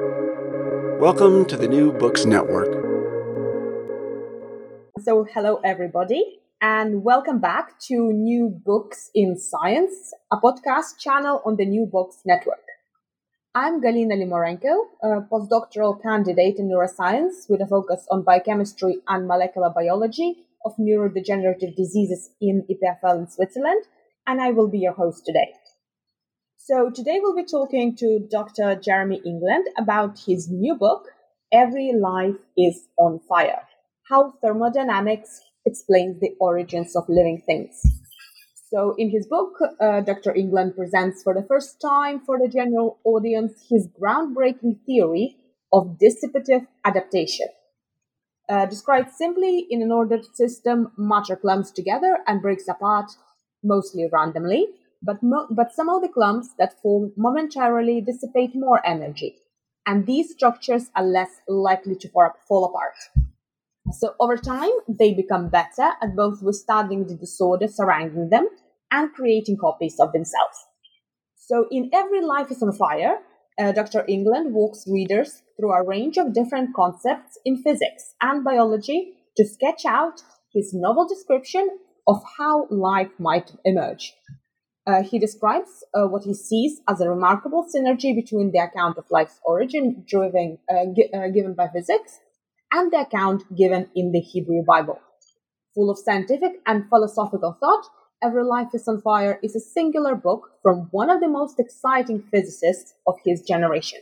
Welcome to the New Books Network. So, hello everybody, and welcome back to New Books in Science, a podcast channel on the New Books Network. I'm Galina Limorenko, a postdoctoral candidate in neuroscience with a focus on biochemistry and molecular biology of neurodegenerative diseases in EPFL in Switzerland, and I will be your host today. So, today we'll be talking to Dr. Jeremy England about his new book, Every Life is on Fire How Thermodynamics Explains the Origins of Living Things. So, in his book, uh, Dr. England presents for the first time for the general audience his groundbreaking theory of dissipative adaptation. Uh, described simply, in an ordered system, matter clumps together and breaks apart mostly randomly, but, mo- but some of the clumps that form momentarily dissipate more energy, and these structures are less likely to fall apart. So over time, they become better at both withstanding the disorder surrounding them and creating copies of themselves. So, in Every Life is on Fire, uh, Dr. England walks readers through a range of different concepts in physics and biology to sketch out his novel description of how life might emerge. Uh, he describes uh, what he sees as a remarkable synergy between the account of life's origin driven, uh, uh, given by physics and the account given in the Hebrew Bible. Full of scientific and philosophical thought, Every Life is on Fire is a singular book from one of the most exciting physicists of his generation.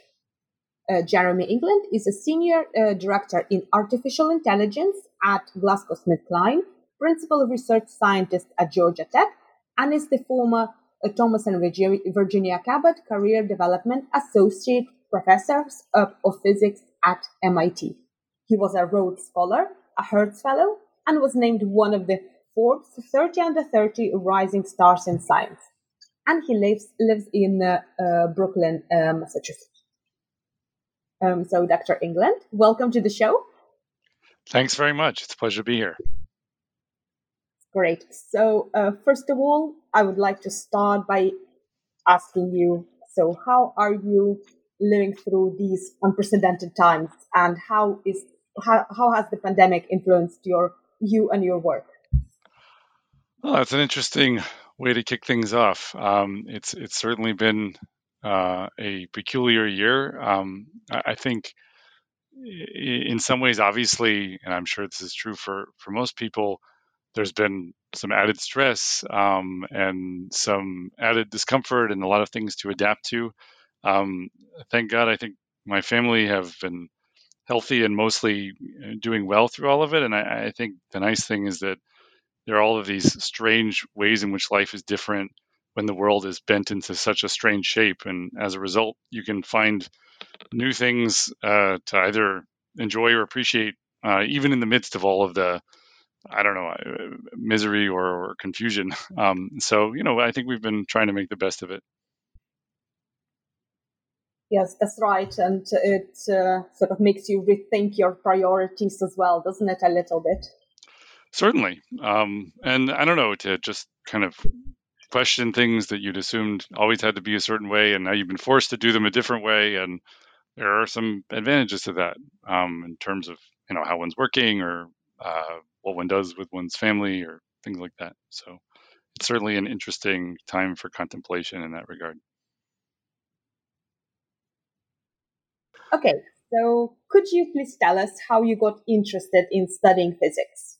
Uh, Jeremy England is a senior uh, director in artificial intelligence at GlaxoSmithKline, principal research scientist at Georgia Tech, and is the former Thomas and Virginia Cabot Career Development Associate Professor of, of Physics at MIT. He was a Rhodes Scholar, a Hertz Fellow, and was named one of the Forbes 30 under 30 Rising Stars in Science. And he lives, lives in uh, uh, Brookline, uh, Massachusetts. Um, so, Dr. England, welcome to the show. Thanks very much. It's a pleasure to be here. Great. So, uh, first of all, I would like to start by asking you so, how are you living through these unprecedented times, and how is how, how has the pandemic influenced your you and your work? Well, that's an interesting way to kick things off. Um, it's it's certainly been uh, a peculiar year. Um, I, I, think, in some ways, obviously, and I'm sure this is true for for most people, there's been some added stress um, and some added discomfort and a lot of things to adapt to. Um, thank God, I think my family have been healthy and mostly uh, doing well through all of it. And I, I think the nice thing is that there are all of these strange ways in which life is different when the world is bent into such a strange shape. And as a result, you can find new things uh, to either enjoy or appreciate, uh, even in the midst of all of the, I don't know, uh, misery or, or confusion. Um, so, you know, I think we've been trying to make the best of it. Yes, that's right. And it uh, sort of makes you rethink your priorities as well, doesn't it, a little bit? Certainly. Um, and I don't know, to just kind of question things that you'd assumed always had to be a certain way, and now you've been forced to do them a different way. And there are some advantages to that um, in terms of you know how one's working or uh, what one does with one's family or things like that. So it's certainly an interesting time for contemplation in that regard. Okay, so could you please tell us how you got interested in studying physics?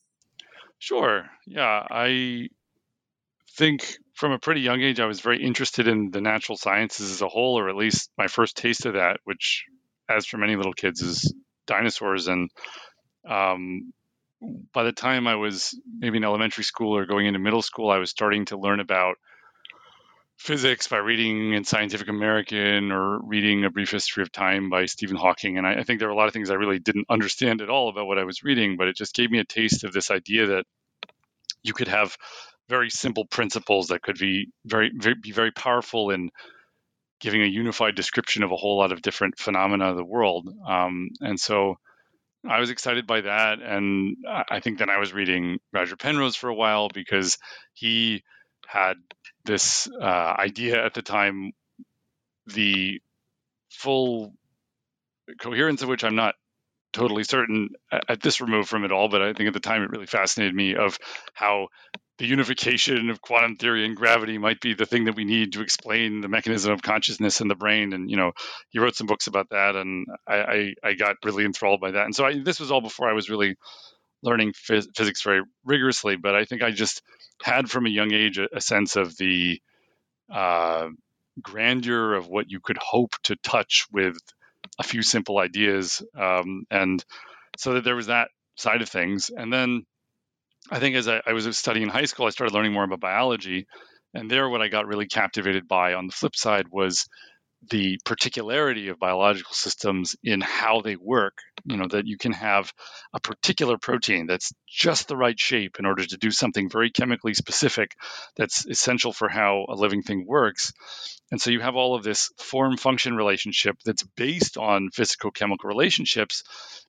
Sure. Yeah, I think from a pretty young age, I was very interested in the natural sciences as a whole, or at least my first taste of that, which, as for many little kids, is dinosaurs. And um, by the time I was maybe in elementary school or going into middle school, I was starting to learn about physics by reading in Scientific American or reading A Brief History of Time by Stephen Hawking. And I, I, think there were a lot of things I really didn't understand at all about what I was reading, but it just gave me a taste of this idea that you could have very simple principles that could be very, very be very powerful in giving a unified description of a whole lot of different phenomena of the world. Um, and so I was excited by that. And I think then I was reading Roger Penrose for a while because he had this uh, idea at the time the full coherence of which I'm not totally certain at this remove from it all, but I think at the time it really fascinated me of how the unification of quantum theory and gravity might be the thing that we need to explain the mechanism of consciousness in the brain. And you know, he wrote some books about that, and I I, I got really enthralled by that. And so I, this was all before I was really learning phys- physics very rigorously, but I think I just had from a young age a, a sense of the uh, grandeur of what you could hope to touch with a few simple ideas, um, and so that there was that side of things. And then I think as I, I was studying in high school, I started learning more about biology, and there, what I got really captivated by on the flip side was the particularity of biological systems in how they work. You know, that you can have a particular protein that's just the right shape in order to do something very chemically specific that's essential for how a living thing works. And so you have all of this form function relationship that's based on physical chemical relationships,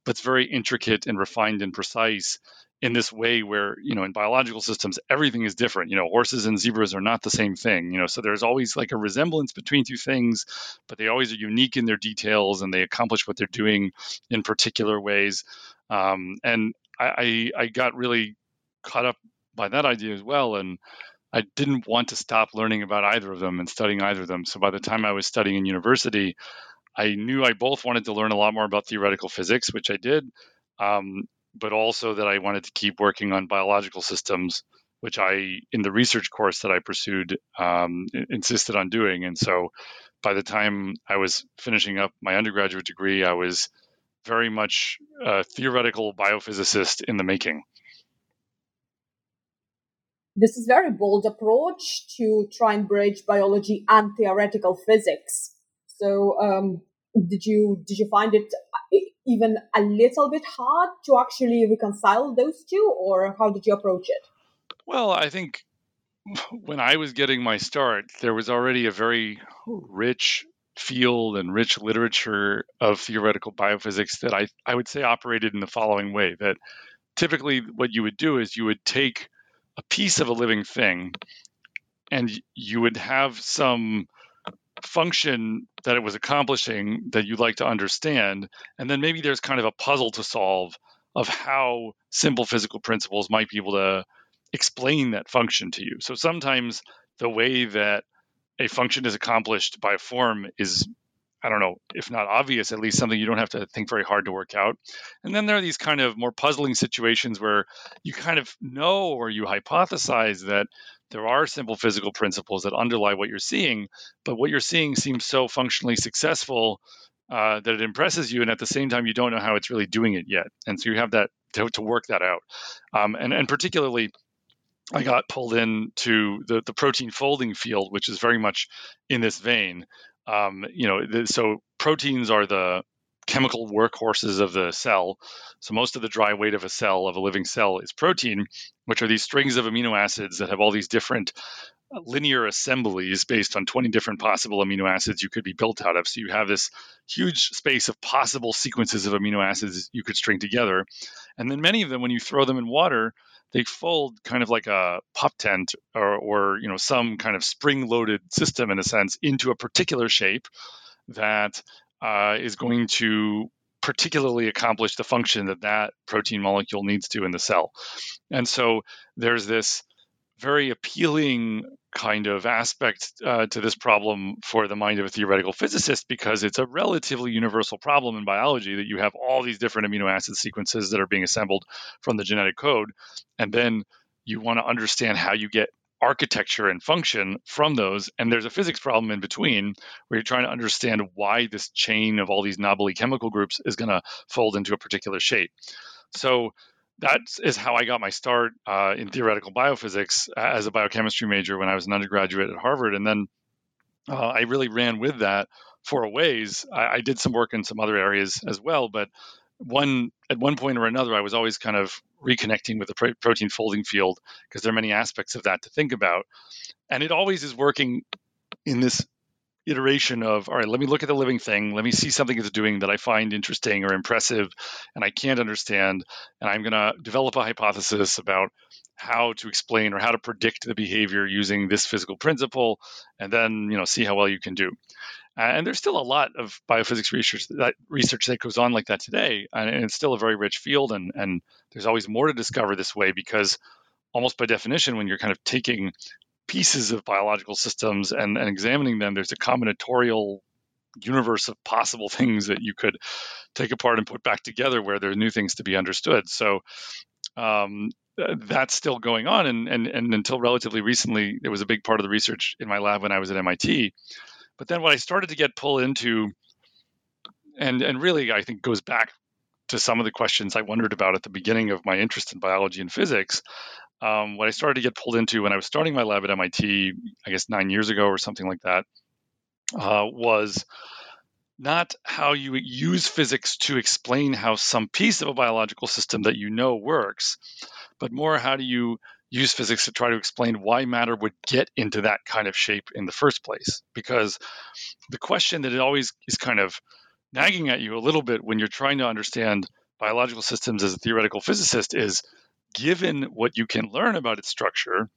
but it's very intricate and refined and precise in this way where you know in biological systems everything is different. You know horses and zebras are not the same thing you know so there's always like a resemblance between two things but they always are unique in their details and they accomplish what they're doing in particular ways. Um, and I, I, I got really caught up by that idea as well and I didn't want to stop learning about either of them and studying either of them. So by the time I was studying in university I knew I both wanted to learn a lot more about theoretical physics which I did. Um, but also that I wanted to keep working on biological systems, which I, in the research course that I pursued, um, insisted on doing. And so by the time I was finishing up my undergraduate degree, I was very much a theoretical biophysicist in the making. This is very bold approach to try and bridge biology and theoretical physics. So, um, did you did you find it even a little bit hard to actually reconcile those two, or how did you approach it? Well, I think when I was getting my start, there was already a very rich field and rich literature of theoretical biophysics that I, I would say operated in the following way that typically what you would do is you would take a piece of a living thing and you would have some function that it was accomplishing that you'd like to understand. And then maybe there's kind of a puzzle to solve of how simple physical principles might be able to explain that function to you. So sometimes the way that a function is accomplished by a form is I don't know, if not obvious, at least something you don't have to think very hard to work out. And then there are these kind of more puzzling situations where you kind of know or you hypothesize that there are simple physical principles that underlie what you're seeing, but what you're seeing seems so functionally successful uh, that it impresses you, and at the same time, you don't know how it's really doing it yet. And so you have that to, to work that out. Um, and, and particularly, I got pulled into the, the protein folding field, which is very much in this vein, um, you know, so proteins are the chemical workhorses of the cell. So most of the dry weight of a cell, of a living cell, is protein, which are these strings of amino acids that have all these different uh, linear assemblies based on 20 different possible amino acids you could be built out of. So you have this huge space of possible sequences of amino acids you could string together. And then many of them, when you throw them in water, they fold kind of like a pop tent or, or you know some kind of spring-loaded system in a sense into a particular shape that uh, is going to particularly accomplish the function that that protein molecule needs to in the cell. And so there's this very appealing kind of aspect uh, to this problem for the mind of a theoretical physicist because it's a relatively universal problem in biology that you have all these different amino acid sequences that are being assembled from the genetic code. And then you want to understand how you get architecture and function from those. And there's a physics problem in between where you're trying to understand why this chain of all these knobbly chemical groups is going to fold into a particular shape. So that is how I got my start uh, in theoretical biophysics as a biochemistry major when I was an undergraduate at Harvard. And then uh, I really ran with that for a ways. I, I, did some work in some other areas as well, but one at one point or another, I was always kind of reconnecting with the pro- protein folding field because there are many aspects of that to think about, and it always is working in this iteration of all right let me look at the living thing let me see something it's doing that i find interesting or impressive and i can't understand and i'm going to develop a hypothesis about how to explain or how to predict the behavior using this physical principle and then you know see how well you can do and there's still a lot of biophysics research that research that goes on like that today, and it's still a very rich field. And and there's always more to discover this way because almost by definition, when you're kind of taking pieces of biological systems and, and examining them, there's a combinatorial universe of possible things that you could take apart and put back together where there are new things to be understood. So um, that's still going on. And, and, and until relatively recently, it was a big part of the research in my lab when I was at MIT. But then what I started to get pulled into, and, and really I think goes back to some of the questions I wondered about at the beginning of my interest in biology and physics. Um, what I started to get pulled into when I was starting my lab at MIT, I guess nine years ago or something like that, uh, was not how you use physics to explain how some piece of a biological system that you know works, but more how do you use physics to try to explain why matter would get into that kind of shape in the first place. Because the question that it always is kind of nagging at you a little bit when you're trying to understand biological systems as a theoretical physicist is given what you can learn about its structure,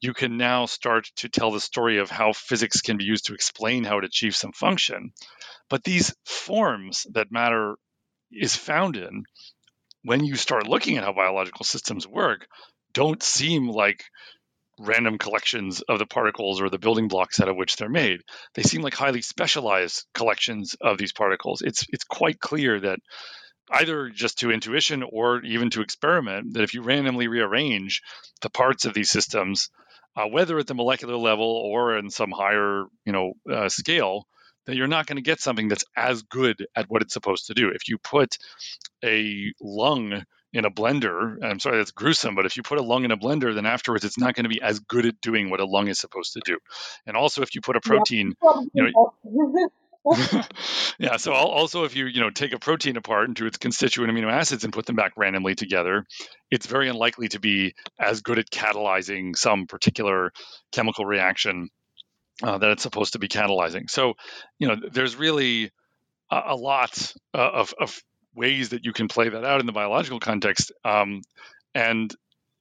you can now start to tell the story of how physics can be used to explain how it achieves some function. But these forms that matter is found in, when you start looking at how biological systems work, don't seem like random collections of the particles or the building blocks out of which they're made. They seem like highly specialized collections of these particles. It's it's quite clear that either just to intuition or even to experiment that if you randomly rearrange the parts of these systems uh, whether at the molecular level or in some higher, you know, uh, scale, that you're not going to get something that's as good at what it's supposed to do. If you put a lung in a blender, I'm sorry, that's gruesome, but if you put a lung in a blender, then afterwards it's not going to be as good at doing what a lung is supposed to do. And also, if you put a protein, yeah. you know, yeah. So also, if you you know take a protein apart into its constituent amino acids and put them back randomly together, it's very unlikely to be as good at catalyzing some particular chemical reaction uh, that it's supposed to be catalyzing. So, you know, there's really a, a lot uh, of, of, ways that you can play that out in the biological context, um, and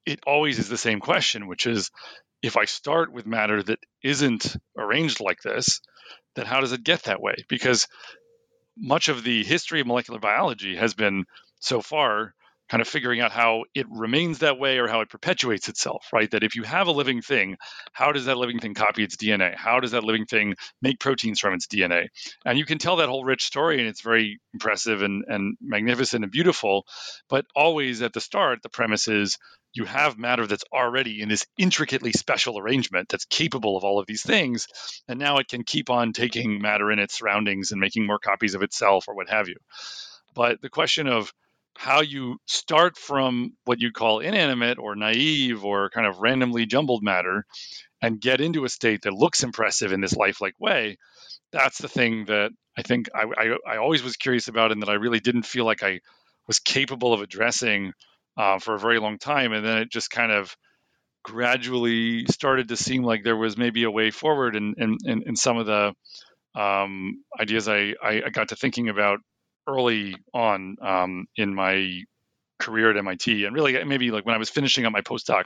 it always is the same question, which is, if I start with matter that isn't arranged like this then how does it get that way? Because much of the history of molecular biology has been so far kind of figuring out how it remains that way or how it perpetuates itself, right? That if you have a living thing, how does that living thing copy its DNA? How does that living thing make proteins from its DNA? And you can tell that whole rich story, and it's very impressive and, and magnificent and beautiful. But always at the start, the premise is you have matter that's already in this intricately special arrangement that's capable of all of these things. And now it can keep on taking matter in its surroundings and making more copies of itself or what have you. But the question of how you start from what you call inanimate or naive or kind of randomly jumbled matter and get into a state that looks impressive in this lifelike way, that's the thing that I think I, I, I always was curious about and that I really didn't feel like I was capable of addressing uh, for a very long time, and then it just kind of gradually started to seem like there was maybe a way forward, and in, in, in, in, some of the um, ideas I, I, got to thinking about early on um, in my career at MIT, and really maybe like when I was finishing up my postdoc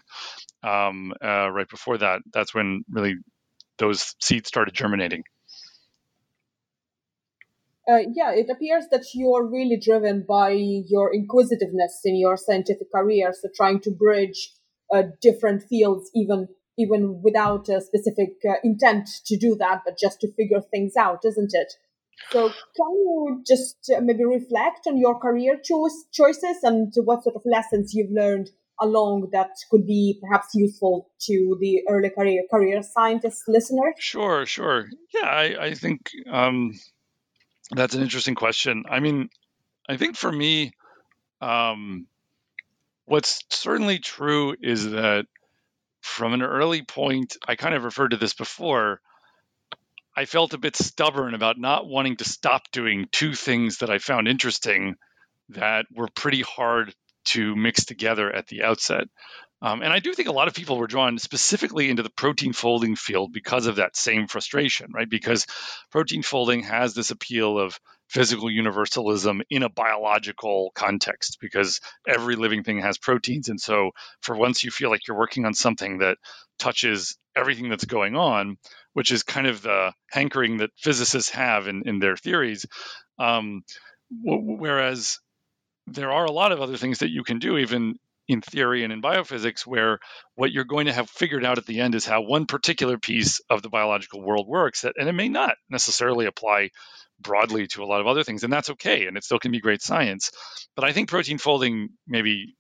um, uh, right before that, that's when really those seeds started germinating. Uh, yeah, it appears that you're really driven by your inquisitiveness in your scientific career, so trying to bridge uh, different fields, even even without a specific uh, intent to do that, but just to figure things out, isn't it? So, can you just uh, maybe reflect on your career choice, choices and what sort of lessons you've learned along that could be perhaps useful to the early career career scientist listener? Sure, sure. Yeah, I, I think um, that's an interesting question. I mean, I think for me, um, what's certainly true is that from an early point, I kind of referred to this before. I felt a bit stubborn about not wanting to stop doing two things that I found interesting that were pretty hard to mix together at the outset. Um, and I do think a lot of people were drawn specifically into the protein folding field because of that same frustration, right? Because protein folding has this appeal of physical universalism in a biological context because every living thing has proteins. And so, for once you feel like you're working on something that touches everything that's going on, which is kind of the hankering that physicists have in, in their theories. Um, whereas there are a lot of other things that you can do, even in theory and in biophysics, where what you're going to have figured out at the end is how one particular piece of the biological world works, that, and it may not necessarily apply broadly to a lot of other things, and that's okay, and it still can be great science. But I think protein folding maybe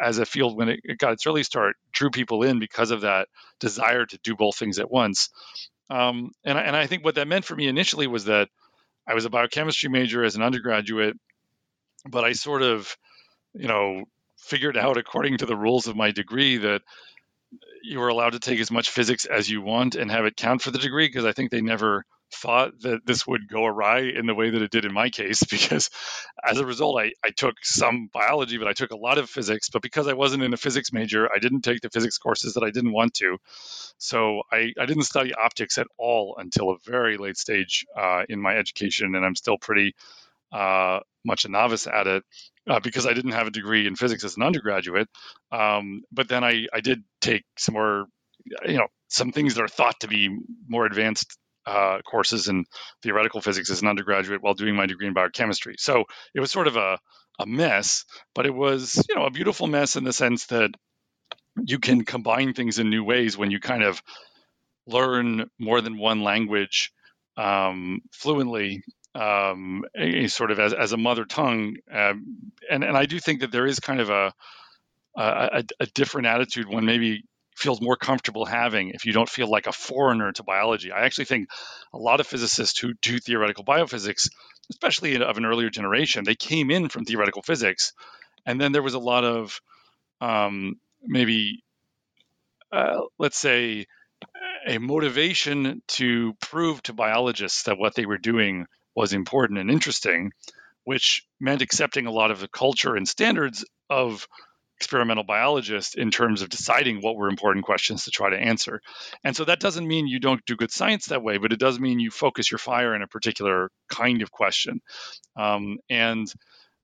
as a field when it, got its early start drew people in because of that desire to do both things at once. Um, and, and I think what that meant for me initially was that I was a biochemistry major as an undergraduate, but I sort of, you know, figured out according to the rules of my degree that you were allowed to take as much physics as you want and have it count for the degree because I think they never thought that this would go awry in the way that it did in my case because as a result I, I took some biology but i took a lot of physics but because i wasn't in a physics major i didn't take the physics courses that i didn't want to. So i, I didn't study optics at all until a very late stage uh, in my education and i'm still pretty uh, much a novice at it uh, because I didn't have a degree in physics as an undergraduate. Um, but then I, I did take some more, you know, some things that are thought to be more advanced uh, courses in theoretical physics as an undergraduate while doing my degree in biochemistry. So it was sort of a, a mess, but it was, you know, a beautiful mess in the sense that you can combine things in new ways when you kind of learn more than one language um, fluently um, sort of as, as a mother tongue. Um, and, and I do think that there is kind of a, a, a different attitude when maybe feels more comfortable having if you don't feel like a foreigner to biology. I actually think a lot of physicists who do theoretical biophysics, especially of an earlier generation, they came in from theoretical physics, and then there was a lot of um, maybe, uh, let's say, a motivation to prove to biologists that what they were doing was important and interesting, which meant accepting a lot of the culture and standards of experimental biologists in terms of deciding what were important questions to try to answer. And so that doesn't mean you don't do good science that way, but it does mean you focus your fire in a particular kind of question. Um, and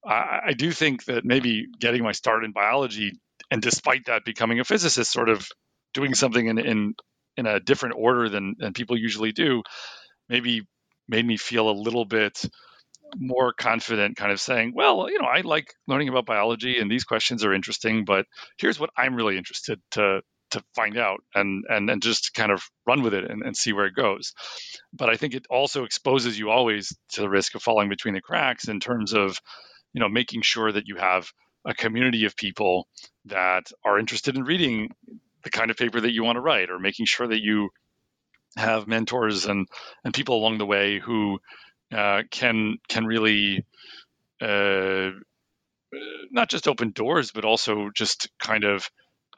I, I do think that maybe getting my start in biology, and despite that, becoming a physicist, sort of doing something in in, in a different order than, than people usually do, maybe made me feel a little bit more confident kind of saying, well, you know, I like learning about biology and these questions are interesting, but here's what I'm really interested to to find out and and and just kind of run with it and, and see where it goes. But I think it also exposes you always to the risk of falling between the cracks in terms of, you know, making sure that you have a community of people that are interested in reading the kind of paper that you want to write or making sure that you have mentors and and people along the way who uh, can can really uh, not just open doors, but also just kind of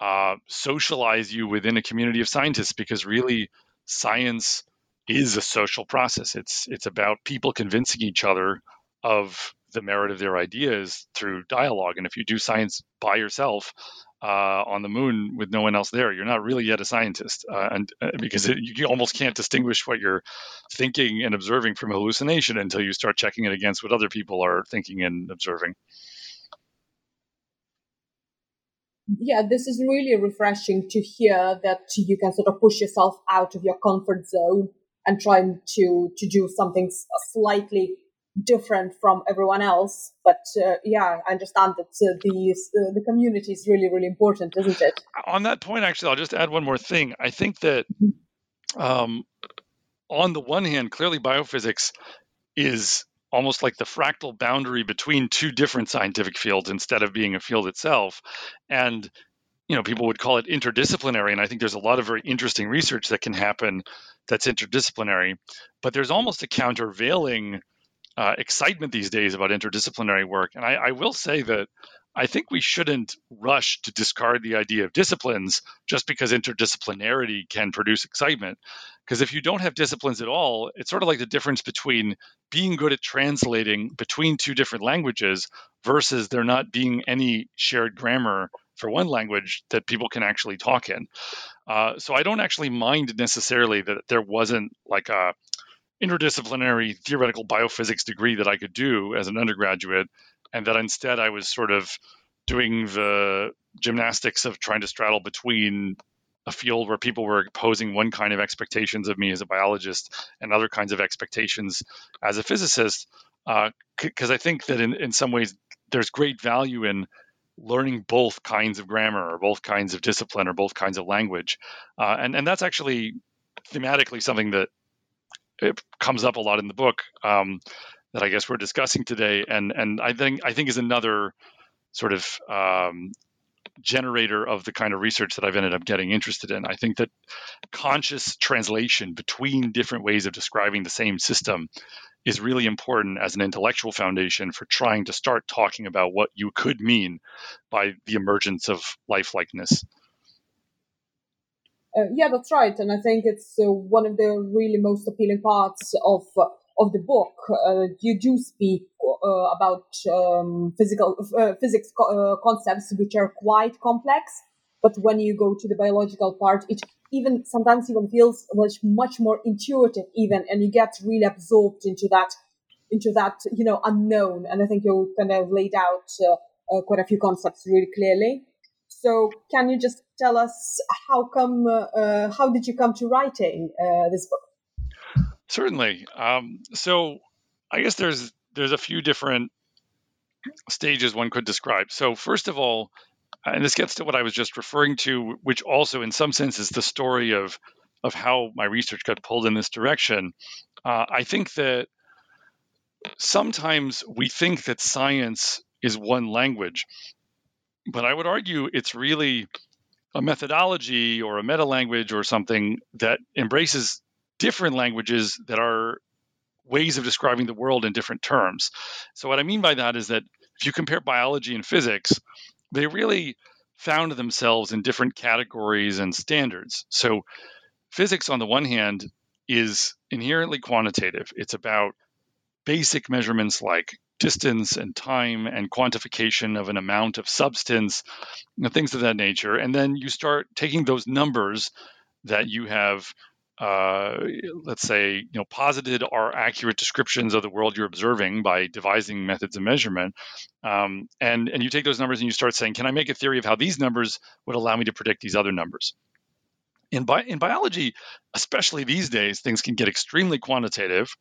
uh, socialize you within a community of scientists. Because really, science is a social process. It's it's about people convincing each other of the merit of their ideas through dialogue. And if you do science by yourself, uh, on the moon with no one else there. You're not really yet a scientist, uh, and uh, because it, you almost can't distinguish what you're thinking and observing from hallucination until you start checking it against what other people are thinking and observing. Yeah, this is really refreshing to hear that you can sort of push yourself out of your comfort zone and trying to to do something slightly different from everyone else. But uh, yeah, I understand that uh, the uh, the community is really really important, isn't it? On that point, actually, I'll just add one more thing. I think that um, on the one hand, clearly biophysics is almost like the fractal boundary between two different scientific fields instead of being a field itself and you know people would call it interdisciplinary and i think there's a lot of very interesting research that can happen that's interdisciplinary but there's almost a countervailing uh, excitement these days about interdisciplinary work. And I, I will say that I think we shouldn't rush to discard the idea of disciplines just because interdisciplinarity can produce excitement. Because if you don't have disciplines at all, it's sort of like the difference between being good at translating between two different languages versus there not being any shared grammar for one language that people can actually talk in. Uh, so I don't actually mind necessarily that there wasn't like a interdisciplinary theoretical biophysics degree that I could do as an undergraduate, and that instead I was sort of doing the gymnastics of trying to straddle between a field where people were posing one kind of expectations of me as a biologist and other kinds of expectations as a physicist. Because uh, I think that in, in some ways there's great value in learning both kinds of grammar or both kinds of discipline or both kinds of language. Uh, and, and that's actually thematically something that it comes up a lot in the book um, that I guess we're discussing today. And, and I think I think is another sort of um, generator of the kind of research that I've ended up getting interested in. I think that conscious translation between different ways of describing the same system is really important as an intellectual foundation for trying to start talking about what you could mean by the emergence of lifelikeness. Uh, yeah, that's right, and I think it's uh, one of the really most appealing parts of uh, of the book. Uh, you do speak uh, about um, physical uh, physics co- concepts which are quite complex, but when you go to the biological part, it even sometimes even feels much much more intuitive even and you get really absorbed into that into that you know unknown. And i think you kind of laid out uh, uh, quite a few concepts really clearly so can you just tell us how come uh, uh how did you come to writing uh, this book? Certainly. Um, so i guess there's there's a few different stages one could describe. So first of all and this gets to what I was just referring to, which also, in some sense, is the story of of how my research got pulled in this direction. Uh, I think that sometimes we think that science is one language, but I would argue it's really a methodology or a meta language or something that embraces different languages that are ways of describing the world in different terms. So, what I mean by that is that if you compare biology and physics, they really found themselves in different categories and standards. So, physics, on the one hand, is inherently quantitative. It's about basic measurements like distance and time and quantification of an amount of substance, things of that nature. And then you start taking those numbers that you have uh, let's say, you know, posited are accurate descriptions of the world you're observing by devising methods of measurement. Um, and, and you take those numbers and you start saying, can I make a theory of how these numbers would allow me to predict these other numbers? In, bi- in biology, especially these days, things can get extremely quantitative,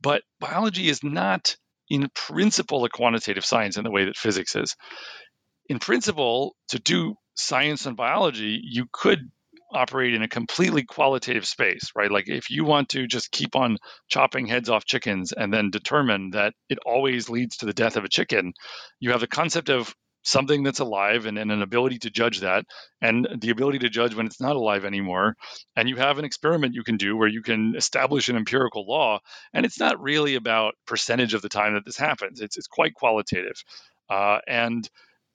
but biology is not, in principle, a quantitative science in the way that physics is. In principle, to do science and biology, you could operate in a completely qualitative space, right? Like if you want to just keep on chopping heads off chickens and then determine that it always leads to the death of a chicken, you have the concept of something that's alive and, and, an ability to judge that and the ability to judge when it's not alive anymore and you have an experiment you can do where you can establish an empirical law and it's not really about percentage of the time that this happens. It's, it's quite qualitative. Uh, and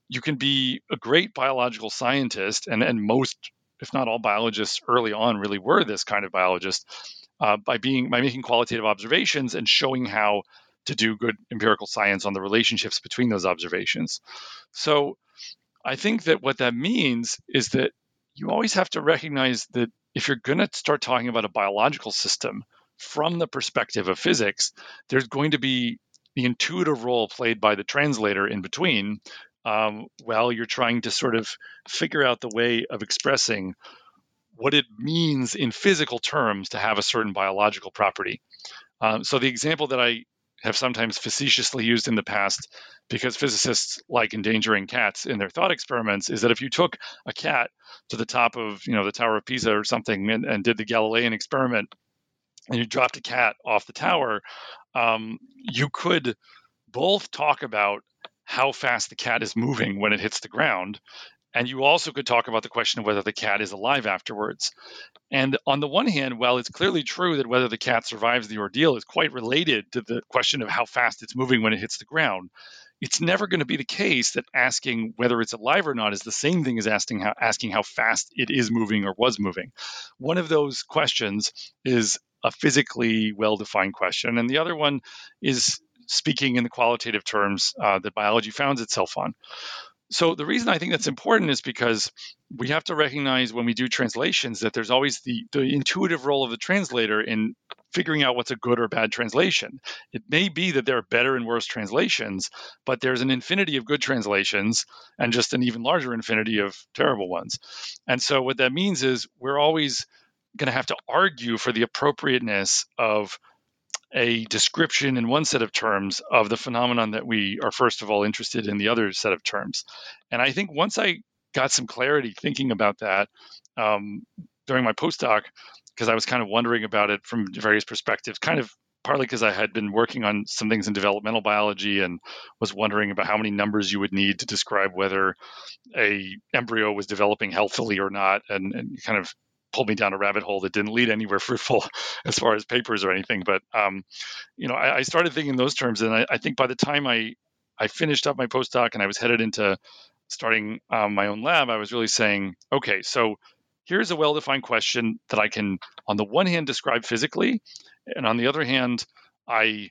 you can be a great biological scientist and, and most if not all biologists early on really were this kind of biologist uh, by being by making qualitative observations and showing how to do good empirical science on the relationships between those observations. So I think that what that means is that you always have to recognize that if you're going to start talking about a biological system from the perspective of physics, there's going to be the intuitive role played by the translator in between, um, while you're trying to sort of figure out the way of expressing what it means in physical terms to have a certain biological property. Um, so the example that I have sometimes facetiously used in the past because physicists like endangering cats in their thought experiments is that if you took a cat to the top of you know the tower of pisa or something and, and did the galilean experiment and you dropped a cat off the tower um, you could both talk about how fast the cat is moving when it hits the ground. And you also could talk about the question of whether the cat is alive afterwards. And on the one hand, while it's clearly true that whether the cat survives the ordeal is quite related to the question of how fast it's moving when it hits the ground, it's never going to be the case that asking whether it's alive or not is the same thing as asking how, asking how fast it is moving or was moving. One of those questions is a physically well defined question, and the other one is speaking in the qualitative terms uh, that biology founds itself on. So the reason I think that's important is because we have to recognize when we do translations that there's always the, the intuitive role of the translator in figuring out what's a good or bad translation. It may be that there are better and worse translations, but there's an infinity of good translations and just an even larger infinity of terrible ones. And so what that means is we're always going to have to argue for the appropriateness of a description in one set of terms of the phenomenon that we are first of all interested in the other set of terms. And I think once I got some clarity thinking about that um, during my postdoc, because I was kind of wondering about it from various perspectives, kind of partly because I had been working on some things in developmental biology and was wondering about how many numbers you would need to describe whether a embryo was developing healthily or not, and, and kind of pulled me down a rabbit hole that didn't lead anywhere fruitful as far as papers or anything. But um, you know, I, I, started thinking those terms, and I, I, think by the time I I finished up my postdoc and I was headed into starting um, my own lab, I was really saying, okay, so here's a well-defined question that I can, on the one hand, describe physically, and on the other hand, I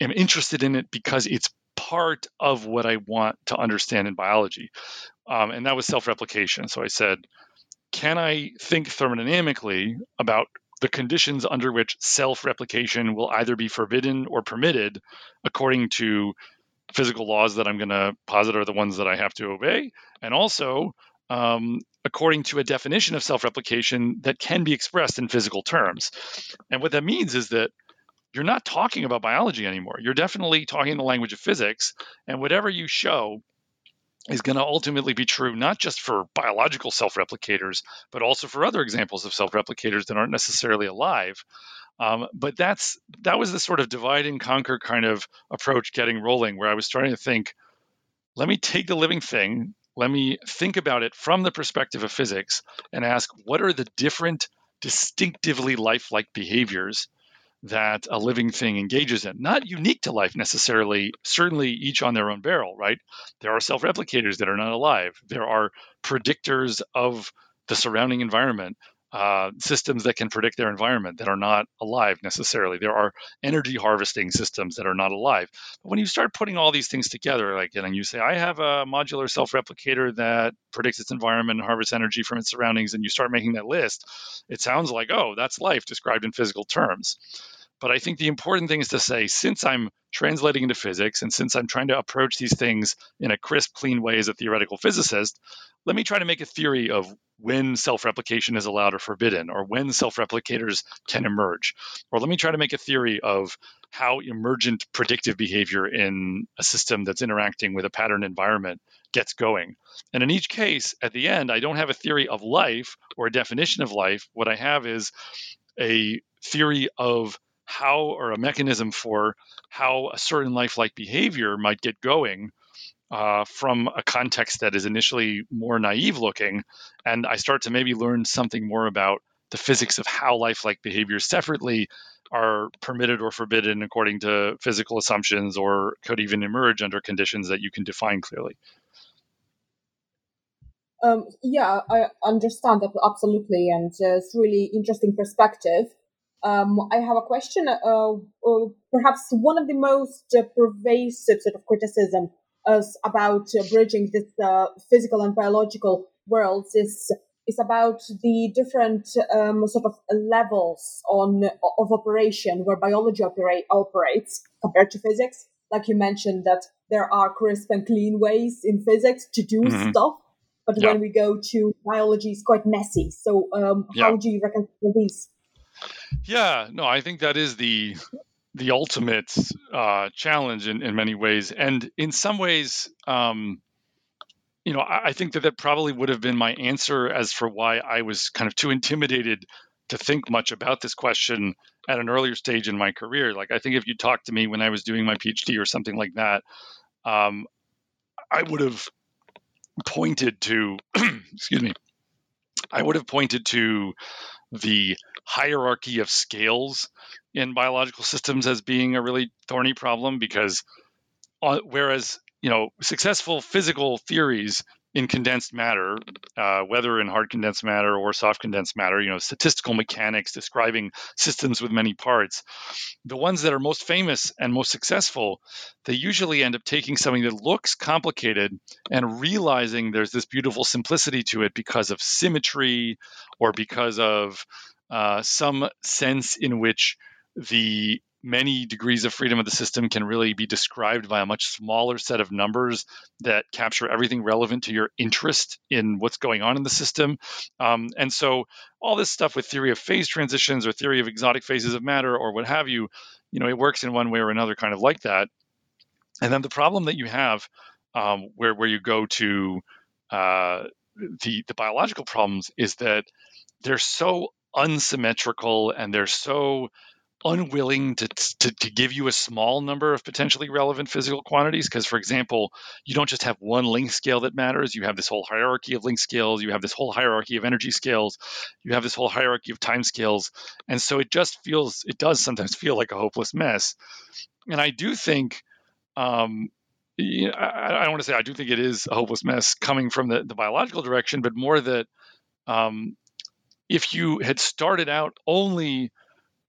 am interested in it because it's part of what I want to understand in biology. Um, and that was self-replication. So I said, can I think thermodynamically about the conditions under which self replication will either be forbidden or permitted according to physical laws that I'm going to posit are the ones that I have to obey, and also um, according to a definition of self replication that can be expressed in physical terms. And what that means is that you're not talking about biology anymore. You're definitely talking the language of physics, and whatever you show is going to ultimately be true not just for biological self replicators, but also for other examples of self replicators that aren't necessarily alive. Um, but that's that was the sort of divide and conquer kind of approach getting rolling, where I was starting to think, let me take the living thing, let me think about it from the perspective of physics, and ask what are the different, distinctively lifelike behaviors that a living thing engages in. Not unique to life necessarily, certainly each on their own barrel, right? There are self replicators that are not alive, there are predictors of the surrounding environment. Uh, systems that can predict their environment that are not alive necessarily. There are energy harvesting systems that are not alive. But when you start putting all these things together, like and you say, I have a modular self-replicator that predicts its environment and harvests energy from its surroundings, and you start making that list, it sounds like, oh, that's life described in physical terms. But I think the important thing is to say, since I'm translating into physics and since I'm trying to approach these things in a crisp, clean way as a theoretical physicist, let me try to make a theory of when self replication is allowed or forbidden, or when self replicators can emerge. Or let me try to make a theory of how emergent predictive behavior in a system that's interacting with a pattern environment gets going. And in each case, at the end, I don't have a theory of life or a definition of life. What I have is a theory of how or a mechanism for how a certain lifelike behavior might get going uh, from a context that is initially more naive looking. And I start to maybe learn something more about the physics of how lifelike behaviors separately are permitted or forbidden according to physical assumptions or could even emerge under conditions that you can define clearly. Um, yeah, I understand that absolutely, and uh, it's really interesting perspective. Um, I have a question. Uh, uh, perhaps one of the most uh, pervasive sort of criticism about uh, bridging this uh, physical and biological worlds is is about the different um, sort of levels on of operation where biology operate, operates compared to physics. Like you mentioned, that there are crisp and clean ways in physics to do mm-hmm. stuff, but yeah. when we go to biology, it's quite messy. So, um, how yeah. do you reconcile these? Yeah, no, I think that is the the ultimate uh, challenge in, in many ways, and in some ways, um, you know, I, I think that that probably would have been my answer as for why I was kind of too intimidated to think much about this question at an earlier stage in my career. Like, I think if you talked to me when I was doing my PhD or something like that, um, I would have pointed to, excuse me, I would have pointed to the hierarchy of scales in biological systems as being a really thorny problem because uh, whereas you know successful physical theories in condensed matter, uh, whether in hard condensed matter or soft condensed matter, you know, statistical mechanics describing systems with many parts, the ones that are most famous and most successful, they usually end up taking something that looks complicated and realizing there's this beautiful simplicity to it because of symmetry or because of uh, some sense in which the many degrees of freedom of the system can really be described by a much smaller set of numbers that capture everything relevant to your interest in what's going on in the system. Um, and so, all this stuff with theory of phase transitions or theory of exotic phases of matter or what have you, you know, it works in one way or another, kind of like that. And then the problem that you have, um, where where you go to uh, the the biological problems, is that they're so unsymmetrical and they're so unwilling to, to, to give you a small number of potentially relevant physical quantities? Because for example you don't just have one length scale that matters. You have this whole hierarchy of length scales. You have this whole hierarchy of energy scales. You have this whole hierarchy of time scales. And so it just feels it does sometimes feel like a hopeless mess. And i do think um, I, I don't want to say I do think it is a hopeless mess coming from the, the biological direction, but more that um, if you had started out only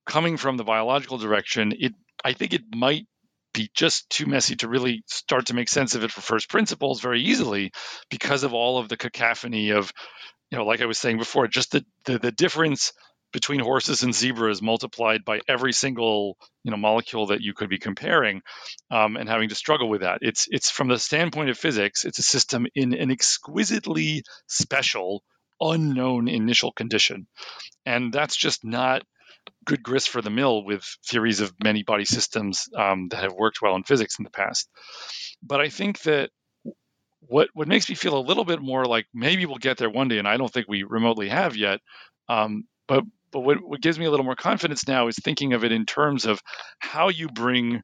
coming from the biological direction, it I think it might be just too messy to really start to make sense of it for first principles very easily because of all of the cacophony of, you know, like I was saying before, just the, the, the difference between horses and zebras multiplied by every single you know molecule that you could be comparing um, and having to struggle with that. It's it's from the standpoint of physics it's a system in an exquisitely special unknown initial condition. And that's just not good grist for the mill with theories of many body systems um, that have worked well in physics in the past. But I think that what what makes me feel a little bit more like maybe we'll get there one day, and I don't think we remotely have yet. Um, but but what, what gives me a little more confidence now is thinking of it in terms of how you bring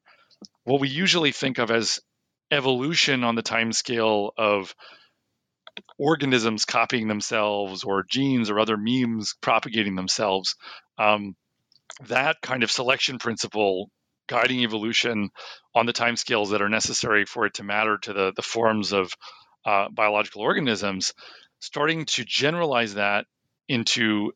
what we usually think of as evolution on the time scale of organisms copying themselves or genes or other memes propagating themselves um, that kind of selection principle guiding evolution on the timescales that are necessary for it to matter to the, the forms of uh, biological organisms, starting to generalize that into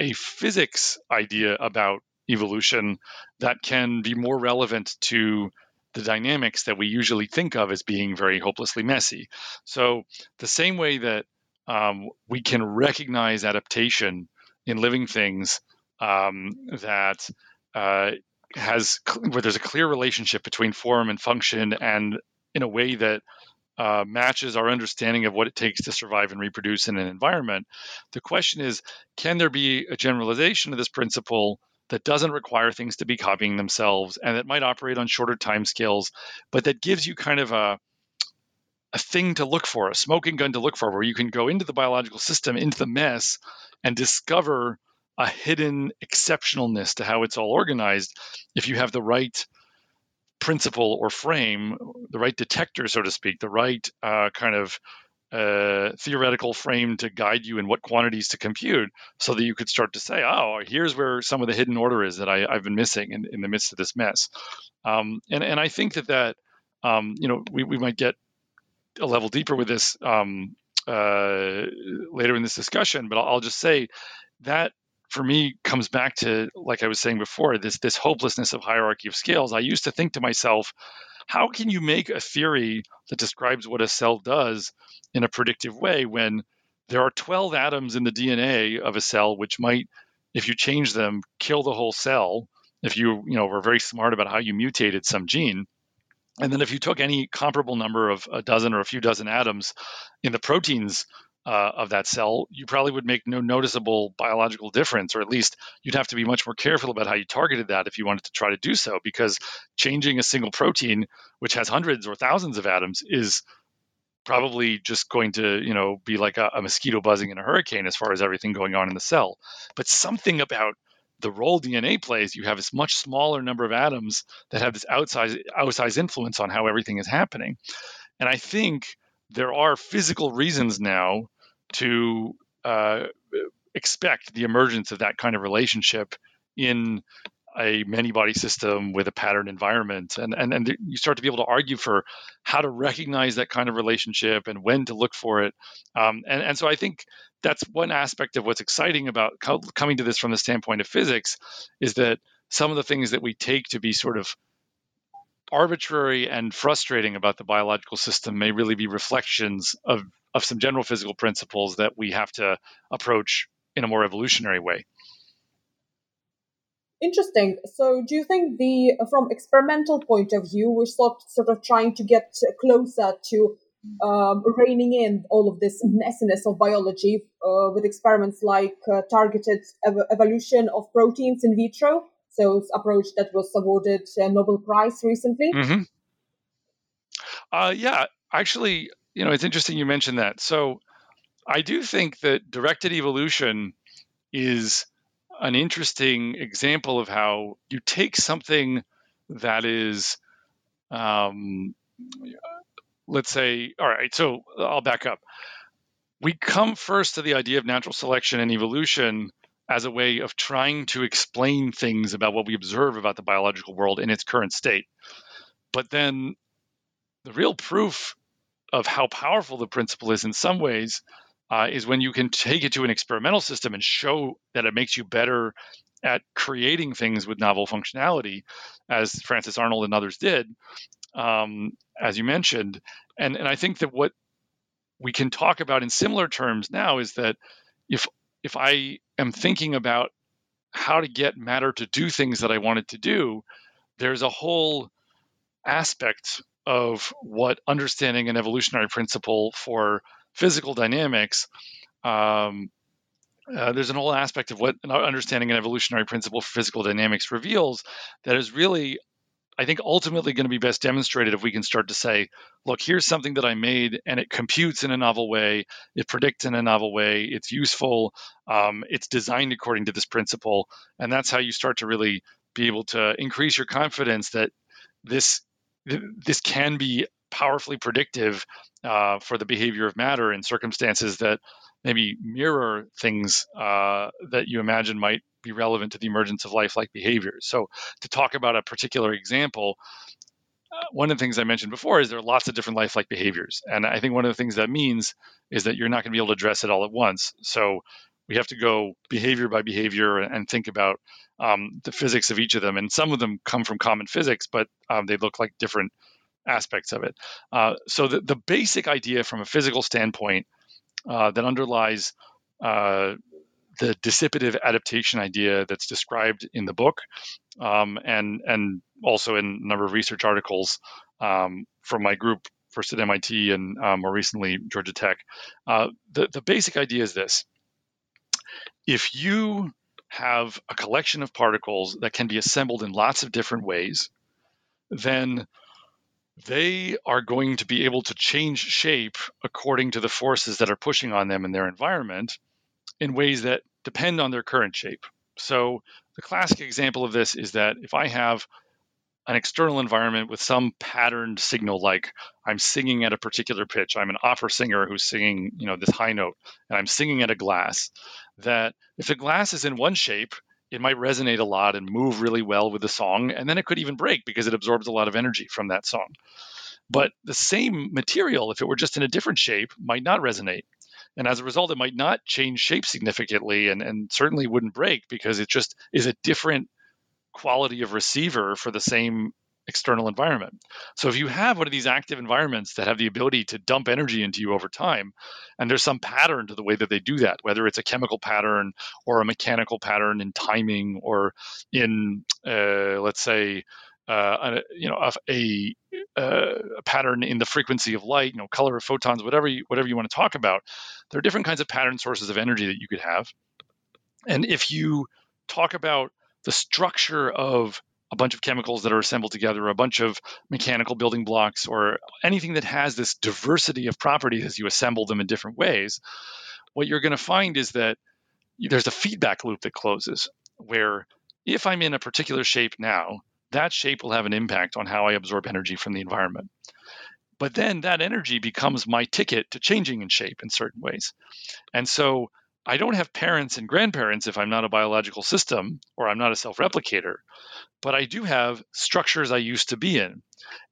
a physics idea about evolution that can be more relevant to the dynamics that we usually think of as being very hopelessly messy. So, the same way that um, we can recognize adaptation in living things um, that uh, has where there's a clear relationship between form and function, and in a way that uh, matches our understanding of what it takes to survive and reproduce in an environment. The question is, can there be a generalization of this principle? that doesn't require things to be copying themselves and that might operate on shorter time scales, but that gives you kind of a a thing to look for, a smoking gun to look for, where you can go into the biological system, into the mess, and discover a hidden exceptionalness to how it's all organized if you have the right principle or frame, the right detector, so to speak, the right uh, kind of uh, theoretical frame to guide you in what quantities to compute so that you could start to say, oh, here's where some of the hidden order is that I, have been missing in, in, the midst of this mess. Um, and, and I think that that, um, you know, we, we might get a level deeper with this um, uh, later in this discussion, but I'll, I'll just say that for me comes back to like I was saying before this this hopelessness of hierarchy of scales. I used to think to myself, how can you make a theory that describes what a cell does in a predictive way when there are 12 atoms in the DNA of a cell which might if you change them kill the whole cell if you you know were very smart about how you mutated some gene and then if you took any comparable number of a dozen or a few dozen atoms in the proteins uh, of that cell, you probably would make no noticeable biological difference, or at least you'd have to be much more careful about how you targeted that if you wanted to try to do so, because changing a single protein, which has hundreds or thousands of atoms, is probably just going to you know be like a, a mosquito buzzing in a hurricane as far as everything going on in the cell. But something about the role DNA plays, you have this much smaller number of atoms that have this outsized outsized influence on how everything is happening. And I think there are physical reasons now to uh, expect the emergence of that kind of relationship in a many body system with a pattern environment. And, and and you start to be able to argue for how to recognize that kind of relationship and when to look for it. Um, and, and so i think that's one aspect of what's exciting about co- coming to this from the standpoint of physics is that some of the things that we take to be sort of arbitrary and frustrating about the biological system may really be reflections of, of some general physical principles that we have to approach in a more evolutionary way Interesting. So, do you think the from experimental point of view, we're sort sort of trying to get closer to um, reining in all of this messiness of biology uh, with experiments like uh, targeted ev- evolution of proteins in vitro? So, it's approach that was awarded a Nobel Prize recently. Mm-hmm. Uh, yeah, actually, you know, it's interesting you mentioned that. So, I do think that directed evolution is an interesting example of how you take something that is, um, let's say, all right, so I'll back up. We come first to the idea of natural selection and evolution as a way of trying to explain things about what we observe about the biological world in its current state. But then the real proof of how powerful the principle is in some ways uh, is when you can take it to an experimental system and show that it makes you better at creating things with novel functionality, as Frances Arnold and others did, um, as you mentioned. And, and I think that what we can talk about in similar terms now is that if if I am thinking about how to get matter to do things that I wanted to do, there's a whole aspect of what understanding an evolutionary principle for physical dynamics, um, uh, there's an whole aspect of what understanding an evolutionary principle for physical dynamics reveals that is really, I think, ultimately going to be best demonstrated if we can start to say, look, here's something that I made and it computes in a novel way, it predicts in a novel way, it's useful, um, it's designed according to this principle. And that's how you start to really be able to increase your confidence that this this can be powerfully predictive uh, for the behavior of matter in circumstances that maybe mirror things uh, that you imagine might be relevant to the emergence of life-like behaviors. So, to talk about a particular example, uh, one of the things I mentioned before is there are lots of different life like behaviors, and I think one of the things that means is that you're not going to be able to address it all at once. So, we have to go behavior by behavior and think about um, the physics of each of them. And some of them come from common physics, but um, they look like different aspects of it. Uh, so the, the basic idea from a physical standpoint uh, that underlies uh, the dissipative adaptation idea that's described in the book um, and and also in a number of research articles um, from my group first at MIT and uh, more recently Georgia Tech. Uh, the, the basic idea is this. If you have a collection of particles that can be assembled in lots of different ways, then they are going to be able to change shape according to the forces that are pushing on them in their environment in ways that depend on their current shape. So, the classic example of this is that if I have an external environment with some patterned signal like I'm singing at a particular pitch, I'm an opera singer who's singing, you know, this high note, and I'm singing at a glass, that if the glass is in one shape, it might resonate a lot and move really well with the song. And then it could even break because it absorbs a lot of energy from that song. But the same material, if it were just in a different shape, might not resonate. And as a result, it might not change shape significantly and, and certainly wouldn't break because it just is a different quality of receiver for the same external environment. So if you have one of these active environments that have the ability to dump energy into you over time, and there's some pattern to the way that they do that, whether it's a chemical pattern or a mechanical pattern in timing or in, uh, let's say, uh, a, you know, a, uh, a, pattern in the frequency of light, you know, color of photons, whatever you, whatever you want to talk about. There are different kinds of pattern sources of energy that you could have, and if you talk about the structure of a bunch of chemicals that are assembled together, a bunch of mechanical building blocks, or anything that has this diversity of properties as you assemble them in different ways, what you're going to find is that there's a feedback loop that closes where if I'm in a particular shape now, that shape will have an impact on how I absorb energy from the environment. But then that energy becomes my ticket to changing in shape in certain ways. And so I don't have parents and grandparents if I'm not a biological system or I'm not a self replicator, but I do have structures I used to be in.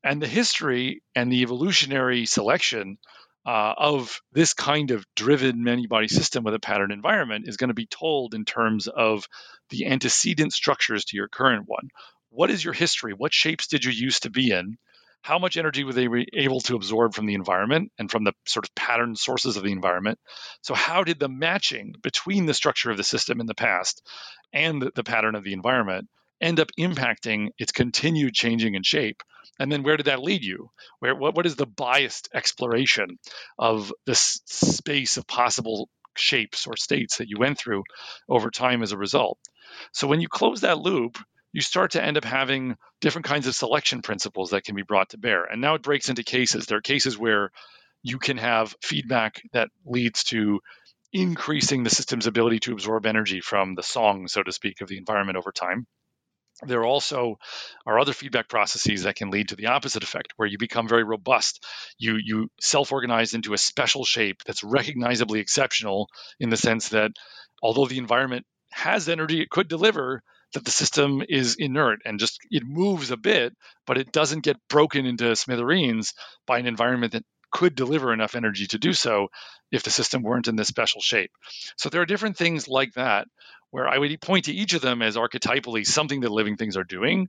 And the history and the evolutionary selection uh, of this kind of driven many body system with a pattern environment is going to be told in terms of the antecedent structures to your current one. What is your history? What shapes did you used to be in? How much energy were they able to absorb from the environment and from the sort of pattern sources of the environment? So, how did the matching between the structure of the system in the past and the pattern of the environment end up impacting its continued changing in shape? And then where did that lead you? Where what, what is the biased exploration of this space of possible shapes or states that you went through over time as a result? So when you close that loop, you start to end up having different kinds of selection principles that can be brought to bear. And now it breaks into cases. There are cases where you can have feedback that leads to increasing the system's ability to absorb energy from the song, so to speak, of the environment over time. There also are other feedback processes that can lead to the opposite effect, where you become very robust. You you self-organize into a special shape that's recognizably exceptional in the sense that although the environment has energy it could deliver, that the system is inert and just it moves a bit, but it doesn't get broken into smithereens by an environment that could deliver enough energy to do so if the system weren't in this special shape. So there are different things like that where I would point to each of them as archetypally something that living things are doing.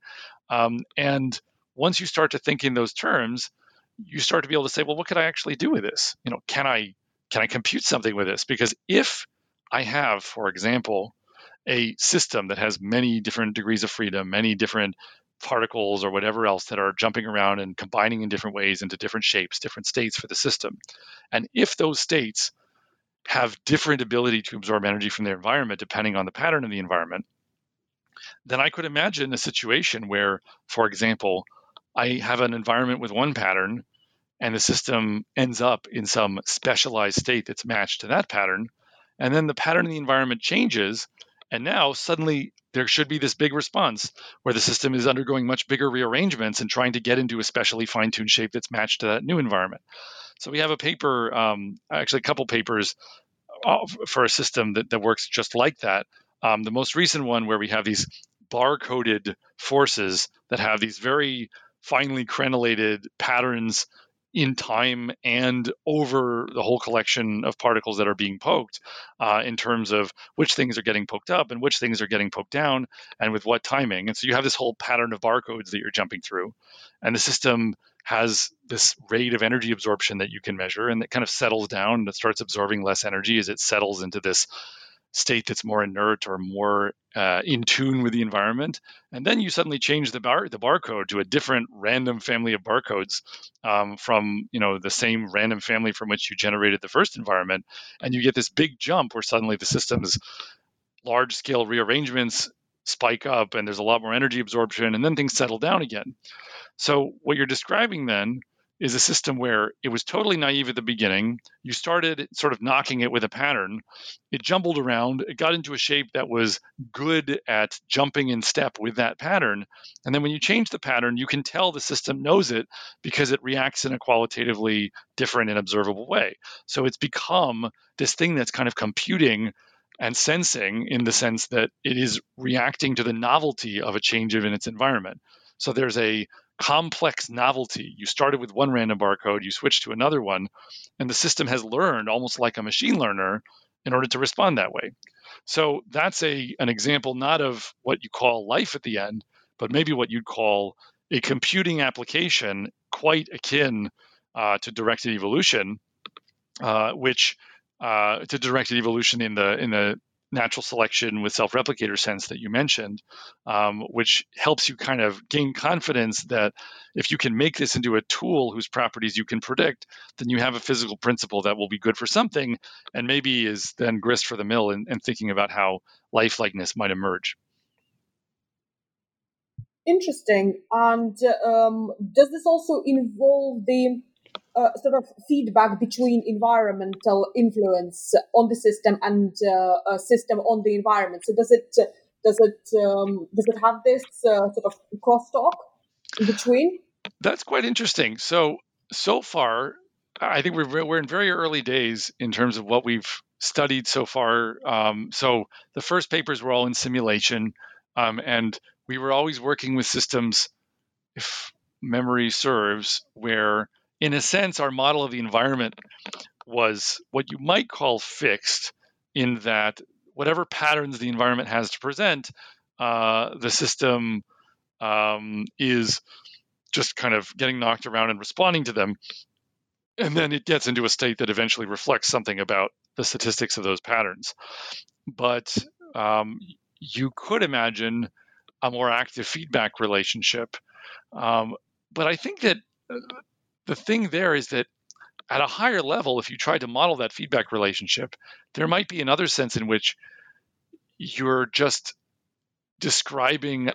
Um, and once you start to think in those terms, you start to be able to say, well, what could I actually do with this? You know, can I can I compute something with this? Because if I have, for example, a system that has many different degrees of freedom, many different particles or whatever else that are jumping around and combining in different ways into different shapes, different states for the system. And if those states have different ability to absorb energy from their environment depending on the pattern of the environment, then I could imagine a situation where, for example, I have an environment with one pattern and the system ends up in some specialized state that's matched to that pattern. And then the pattern of the environment changes and now suddenly there should be this big response where the system is undergoing much bigger rearrangements and trying to get into a specially fine tuned shape that's matched to that new environment. So we have a paper, um, actually, a couple papers uh, for a system that, that works just like that. Um, the most recent one where we have these bar coded forces that have these very finely crenellated patterns in time and over the whole collection of particles that are being poked uh, in terms of which things are getting poked up and which things are getting poked down and with what timing. And so you have this whole pattern of barcodes that you're jumping through. And the system has this rate of energy absorption that you can measure and it kind of settles down and it starts absorbing less energy as it settles into this state that's more inert or more uh, in tune with the environment. And then you suddenly change the bar the barcode to a different random family of barcodes um, from you know the same random family from which you generated the first environment, and you get this big jump where suddenly the system's large scale rearrangements spike up and there's a lot more energy absorption and then things settle down again. So what you're describing then is a system where it was totally naive at the beginning. You started sort of knocking it with a pattern. It jumbled around. It got into a shape that was good at jumping in step with that pattern. And then when you change the pattern, you can tell the system knows it because it reacts in a qualitatively different and observable way. So it's become this thing that's kind of computing and sensing in the sense that it is reacting to the novelty of a change in its environment. So there's a complex novelty. You started with one random barcode, you switch to another one, and the system has learned almost like a machine learner in order to respond that way. So that's a an example not of what you call life at the end, but maybe what you'd call a computing application quite akin uh, to directed evolution, uh, which uh, to directed evolution in the in the natural selection with self-replicator sense that you mentioned, um, which helps you kind of gain confidence that if you can make this into a tool whose properties you can predict, then you have a physical principle that will be good for something, and maybe is then grist for the mill in thinking about how lifelikeness might emerge. Interesting. And um, does this also involve the uh, sort of feedback between environmental influence on the system and uh, a system on the environment. So does it does it um, does it have this uh, sort of crosstalk in between? That's quite interesting. So so far, I think we're we're in very early days in terms of what we've studied so far. Um, so the first papers were all in simulation, um, and we were always working with systems, if memory serves, where in a sense our model of the environment was what you might call fixed, in that whatever patterns the environment has to present, uh, the system um, is just kind of getting knocked around and responding to them. And then it gets into a state that eventually reflects something about the statistics of those patterns. But um, you could imagine a more active feedback relationship. Um, but I think that uh, the thing there is that at a higher level, if you try to model that feedback relationship, there might be another sense in which you're just describing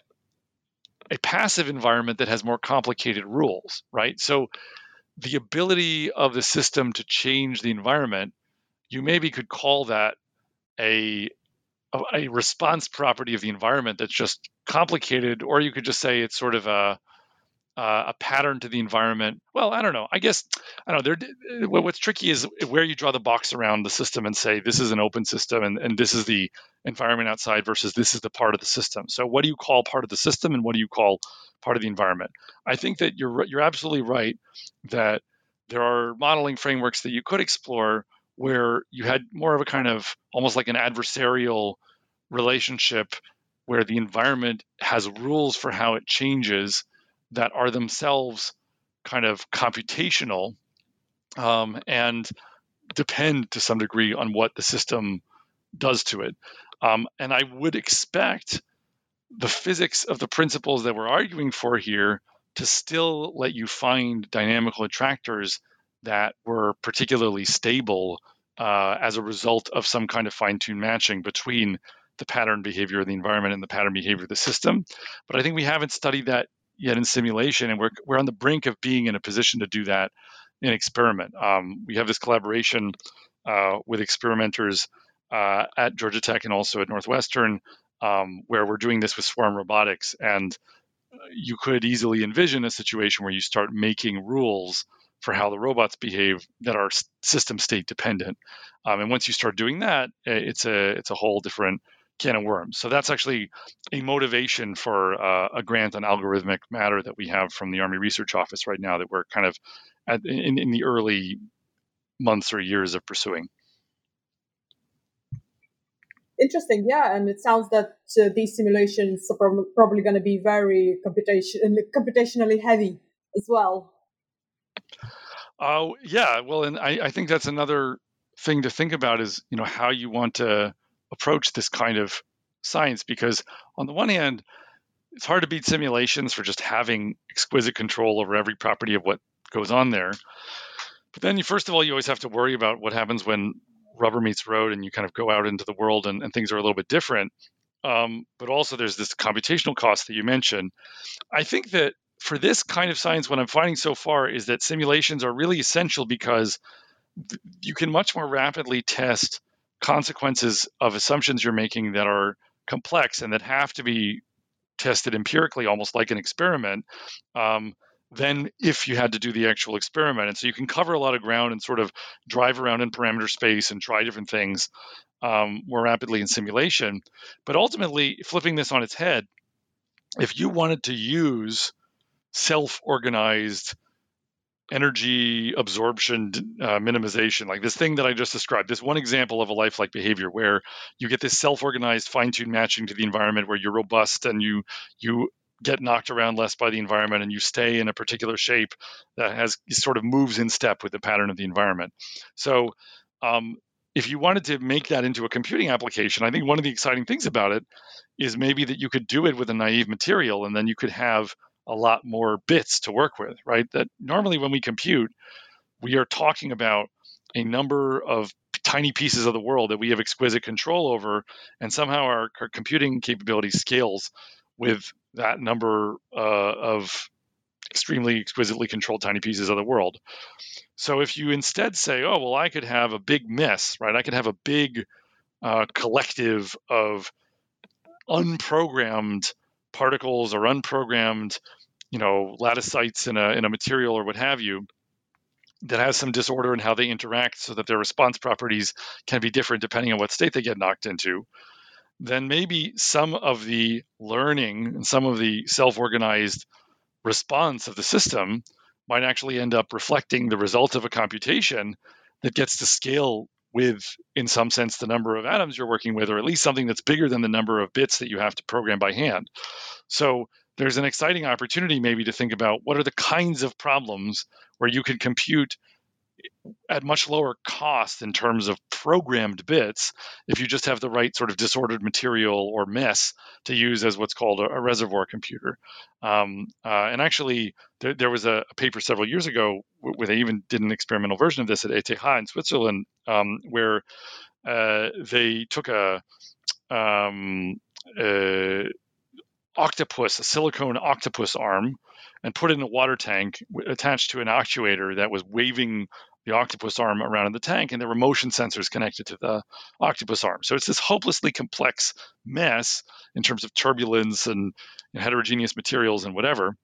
a passive environment that has more complicated rules, right? So the ability of the system to change the environment, you maybe could call that a a response property of the environment that's just complicated, or you could just say it's sort of a uh, a pattern to the environment. Well, I don't know. I guess I don't know. There, what's tricky is where you draw the box around the system and say this is an open system and, and this is the environment outside versus this is the part of the system. So, what do you call part of the system and what do you call part of the environment? I think that you're you're absolutely right that there are modeling frameworks that you could explore where you had more of a kind of almost like an adversarial relationship where the environment has rules for how it changes that are themselves kind of computational um, and depend to some degree on what the system does to it. Um, and I would expect the physics of the principles that we're arguing for here to still let you find dynamical attractors that were particularly stable uh, as a result of some kind of fine tuned matching between the pattern behavior of the environment and the pattern behavior of the system. But I think we haven't studied that yet in simulation, and we're we're on the brink of being in a position to do that in experiment. Um, we have this collaboration uh, with experimenters uh, at Georgia Tech and also at Northwestern, um, where we're doing this with swarm robotics, and you could easily envision a situation where you start making rules for how the robots behave that are system state dependent. Um, and once you start doing that, it's a it's a whole different can of worms. So that's actually a motivation for uh, a grant on algorithmic matter that we have from the Army Research Office right now that we're kind of at, in, in the early months or years of pursuing. Interesting, yeah, and it sounds that uh, these simulations are probably going to be very computation computationally heavy as well. Oh uh, yeah, well, and I, I think that's another thing to think about is you know how you want to approach this kind of science because on the one hand it's hard to beat simulations for just having exquisite control over every property of what goes on there. But then you first of all you always have to worry about what happens when rubber meets road and you kind of go out into the world and, and things are a little bit different. Um, but also there's this computational cost that you mentioned. I think that for this kind of science what i'm finding so far is that simulations are really essential because you can much more rapidly test consequences of assumptions you're making that are complex and that have to be tested empirically, almost like an experiment, um, than if you had to do the actual experiment. And so you can cover a lot of ground and sort of drive around in parameter space and try different things um, more rapidly in simulation. But ultimately, flipping this on its head, if you wanted to use self organized energy absorption uh, minimization, like this thing that I just described, this one example of a lifelike behavior where you get this self-organized, fine-tuned matching to the environment, where you're robust and you you get knocked around less by the environment and you stay in a particular shape that has sort of moves in step with the pattern of the environment. So, um, if you wanted to make that into a computing application, I think one of the exciting things about it is maybe that you could do it with a naive material, and then you could have a lot more bits to work with, right? That normally when we compute, we are talking about a number of tiny pieces of the world that we have exquisite control over, and somehow our, our computing capability scales with that number uh, of extremely exquisitely controlled tiny pieces of the world. So if you instead say, oh, well, I could have a big mess, right? I could have a big uh, collective of unprogrammed particles or unprogrammed you know lattice sites in a in a material or what have you that has some disorder in how they interact so that their response properties can be different depending on what state they get knocked into, then maybe some of the learning and some of the self organized response of the system might actually end up reflecting the result of a computation that gets to scale with, in some sense, the number of atoms you're working with, or at least something that's bigger than the number of bits that you have to program by hand. So there's an exciting opportunity maybe to think about what are the kinds of problems where you can compute at much lower cost in terms of programmed bits if you just have the right sort of disordered material or mess to use as what's called a, a reservoir computer. Um, uh, and actually, there, there was a, a, paper several years ago where they even did an experimental version of this at ETH in Switzerland, um, where uh, they took a um, uh, octopus, a silicone octopus arm, and put it in a water tank attached to an actuator that was waving the octopus arm around in the tank, and there were motion sensors connected to the octopus arm. So it's this hopelessly complex mess in terms of turbulence and you know, heterogeneous materials and whatever.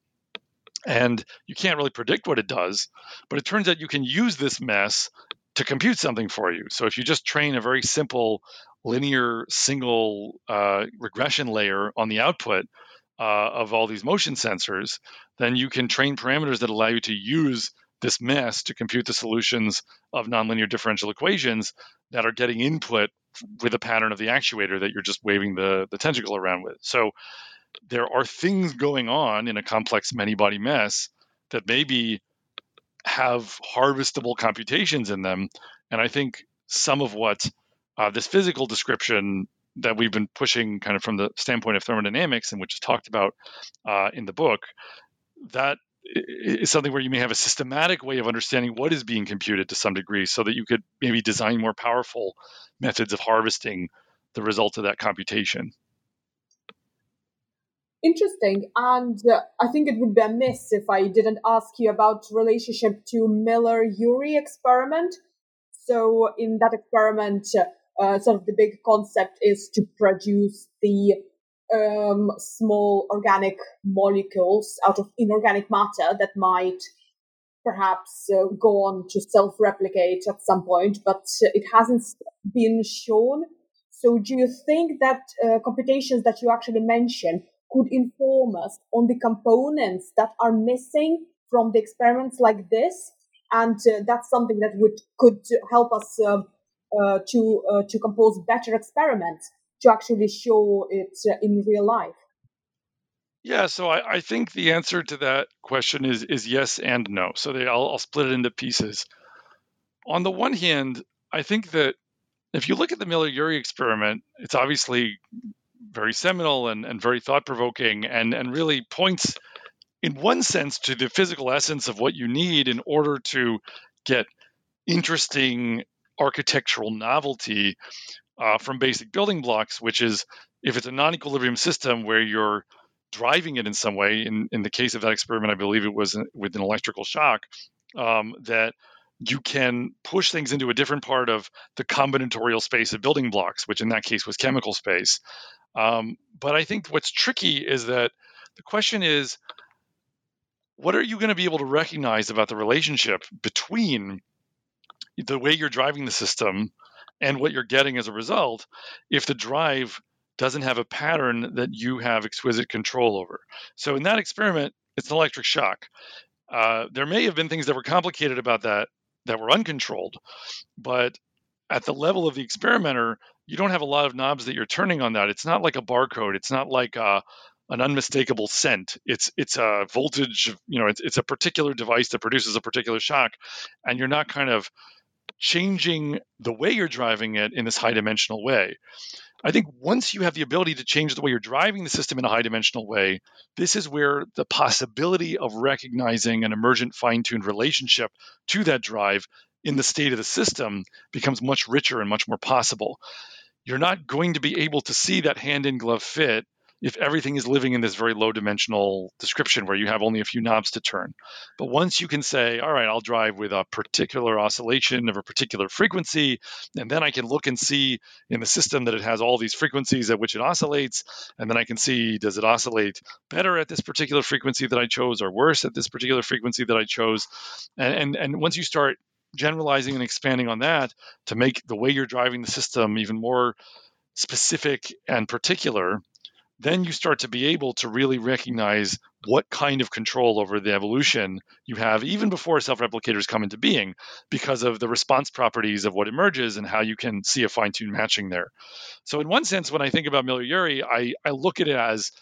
And you can't really predict what it does, but it turns out you can use this mess to compute something for you. So if you just train a very simple linear single uh, regression layer on the output uh, of all these motion sensors, then you can train parameters that allow you to use this mess to compute the solutions of nonlinear differential equations that are getting input with a pattern of the actuator that you're just waving the, the tentacle around with. So there are things going on in a complex many body mess that maybe have harvestable computations in them. And I think some of what uh, this physical description that we've been pushing kind of from the standpoint of thermodynamics and which is talked about uh, in the book that is something where you may have a systematic way of understanding what is being computed to some degree so that you could maybe design more powerful methods of harvesting the result of that computation interesting and uh, i think it would be amiss if i didn't ask you about relationship to miller-urey experiment so in that experiment uh, sort of the big concept is to produce the um, small organic molecules out of inorganic matter that might perhaps uh, go on to self replicate at some point, but it hasn't been shown. So, do you think that uh, computations that you actually mentioned could inform us on the components that are missing from the experiments like this? And uh, that's something that would could help us um, uh, to uh, to compose better experiments to actually show it uh, in real life? Yeah, so I, I, think the answer to that question is is yes and no. So they, I'll, I'll split it into pieces. On the one hand, I think that if you look at the Miller-Urey experiment, it's obviously very seminal and, and very thought-provoking and, and really points in one sense to the physical essence of what you need in order to get interesting architectural novelty uh, from basic building blocks, which is if it's a non equilibrium system where you're driving it in some way, in, in the case of that experiment, I believe it was with an electrical shock, um, that you can push things into a different part of the combinatorial space of building blocks, which in that case was chemical space. Um, but I think what's tricky is that the question is what are you going to be able to recognize about the relationship between the way you're driving the system and what you're getting as a result if the drive doesn't have a pattern that you have exquisite control over. So in that experiment, it's an electric shock. Uh, there may have been things that were complicated about that that were uncontrolled, but at the level of the experimenter, you don't have a lot of knobs that you're turning on that. It's not like a barcode. It's not like a, uh, an unmistakable scent. It's it's a voltage. You know, it's it's a particular device that produces a particular shock, and you're not kind of changing the way you're driving it in this high dimensional way. I think once you have the ability to change the way you're driving the system in a high dimensional way, this is where the possibility of recognizing an emergent fine tuned relationship to that drive in the state of the system becomes much richer and much more possible. You're not going to be able to see that hand in glove fit if everything is living in this very low dimensional description where you have only a few knobs to turn. But once you can say, all right, I'll drive with a particular oscillation of a particular frequency, and then I can look and see in the system that it has all these frequencies at which it oscillates, and then I can see does it oscillate better at this particular frequency that I chose or worse at this particular frequency that I chose. And and, and once you start generalizing and expanding on that to make the way you're driving the system even more specific and particular, then you start to be able to really recognize what kind of control over the evolution you have even before self-replicators come into being because of the response properties of what emerges and how you can see a fine-tuned matching there. So in one sense when i think about miller-urey I, I look at it as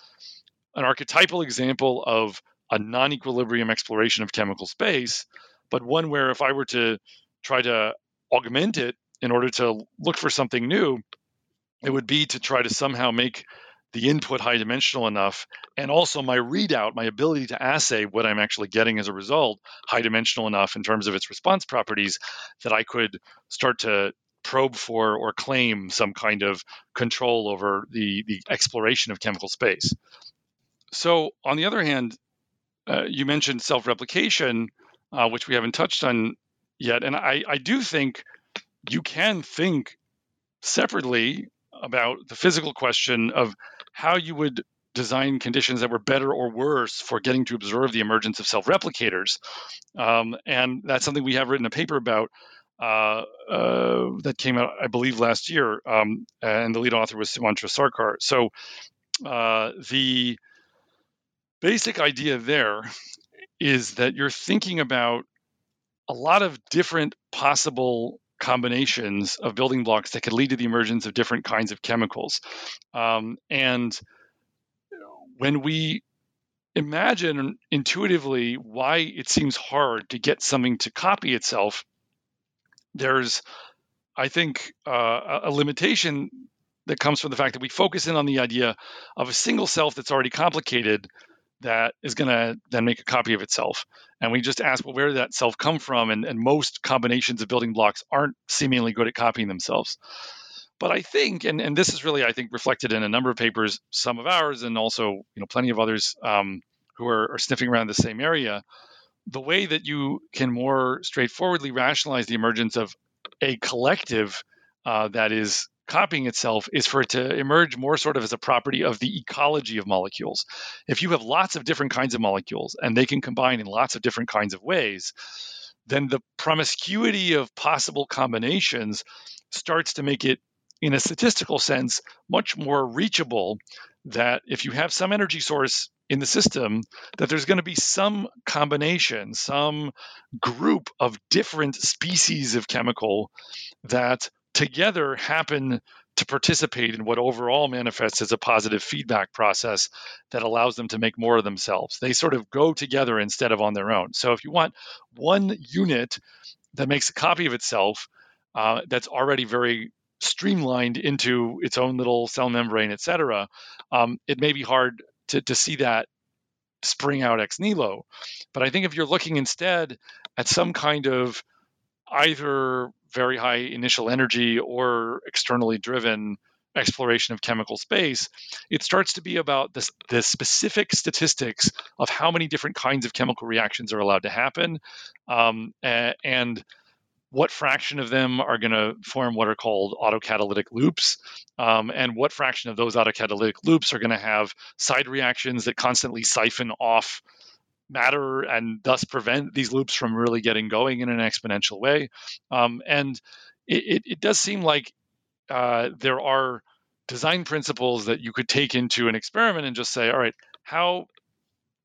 an archetypal example of a non-equilibrium exploration of chemical space but one where if i were to try to augment it in order to look for something new it would be to try to somehow make the input high dimensional enough and also my readout my ability to assay what i'm actually getting as a result high dimensional enough in terms of its response properties that i could start to probe for or claim some kind of control over the the exploration of chemical space. So on the other hand uh, you mentioned self-replication uh, which we haven't touched on yet and i i do think you can think separately about the physical question of how you would design conditions that were better or worse for getting to observe the emergence of self-replicators. Um, and that's something we have written a paper about uh, uh, that came out, I believe, last year. Um, and the lead author was Sumantra Sarkar. So uh, the basic idea there is that you're thinking about a lot of different possible combinations of building blocks that could lead to the emergence of different kinds of chemicals. Um, and when we imagine intuitively why it seems hard to get something to copy itself, there's, I think, uh, a limitation that comes from the fact that we focus in on the idea of a single self that's already complicated that is going to then make a copy of itself. And we just ask, well, where did that self come from? And, and most combinations of building blocks aren't seemingly good at copying themselves. But I think, and, and this is really, I think, reflected in a number of papers, some of ours, and also, you know, plenty of others um, who are, are sniffing around the same area. The way that you can more straightforwardly rationalize the emergence of a collective uh, that is copying itself is for it to emerge more sort of as a property of the ecology of molecules. If you have lots of different kinds of molecules and they can combine in lots of different kinds of ways, then the promiscuity of possible combinations starts to make it, in a statistical sense, much more reachable that if you have some energy source in the system that there's going to be some combination, some group of different species of chemical that together happen to participate in what overall manifests as a positive feedback process that allows them to make more of themselves. They sort of go together instead of on their own. So if you want one unit that makes a copy of itself uh, that's already very streamlined into its own little cell membrane, et cetera, um, it may be hard to, to see that spring out ex nihilo. But I think if you're looking instead at some kind of either very high initial energy or externally driven exploration of chemical space, it starts to be about this, the specific statistics of how many different kinds of chemical reactions are allowed to happen um, and what fraction of them are going to form what are called autocatalytic loops, um, and what fraction of those autocatalytic loops are going to have side reactions that constantly siphon off matter and thus prevent these loops from really getting going in an exponential way. Um, and it, it, it, does seem like uh, there are design principles that you could take into an experiment and just say, all right, how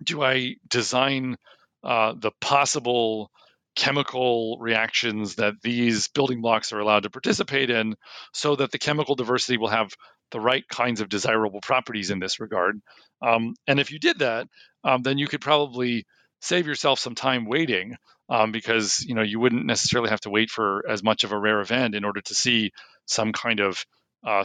do I design uh, the possible chemical reactions that these building blocks are allowed to participate in so that the chemical diversity will have the right kinds of desirable properties in this regard. Um, and if you did that, um, then you could probably save yourself some time waiting um, because you know you wouldn't necessarily have to wait for as much of a rare event in order to see some kind of uh,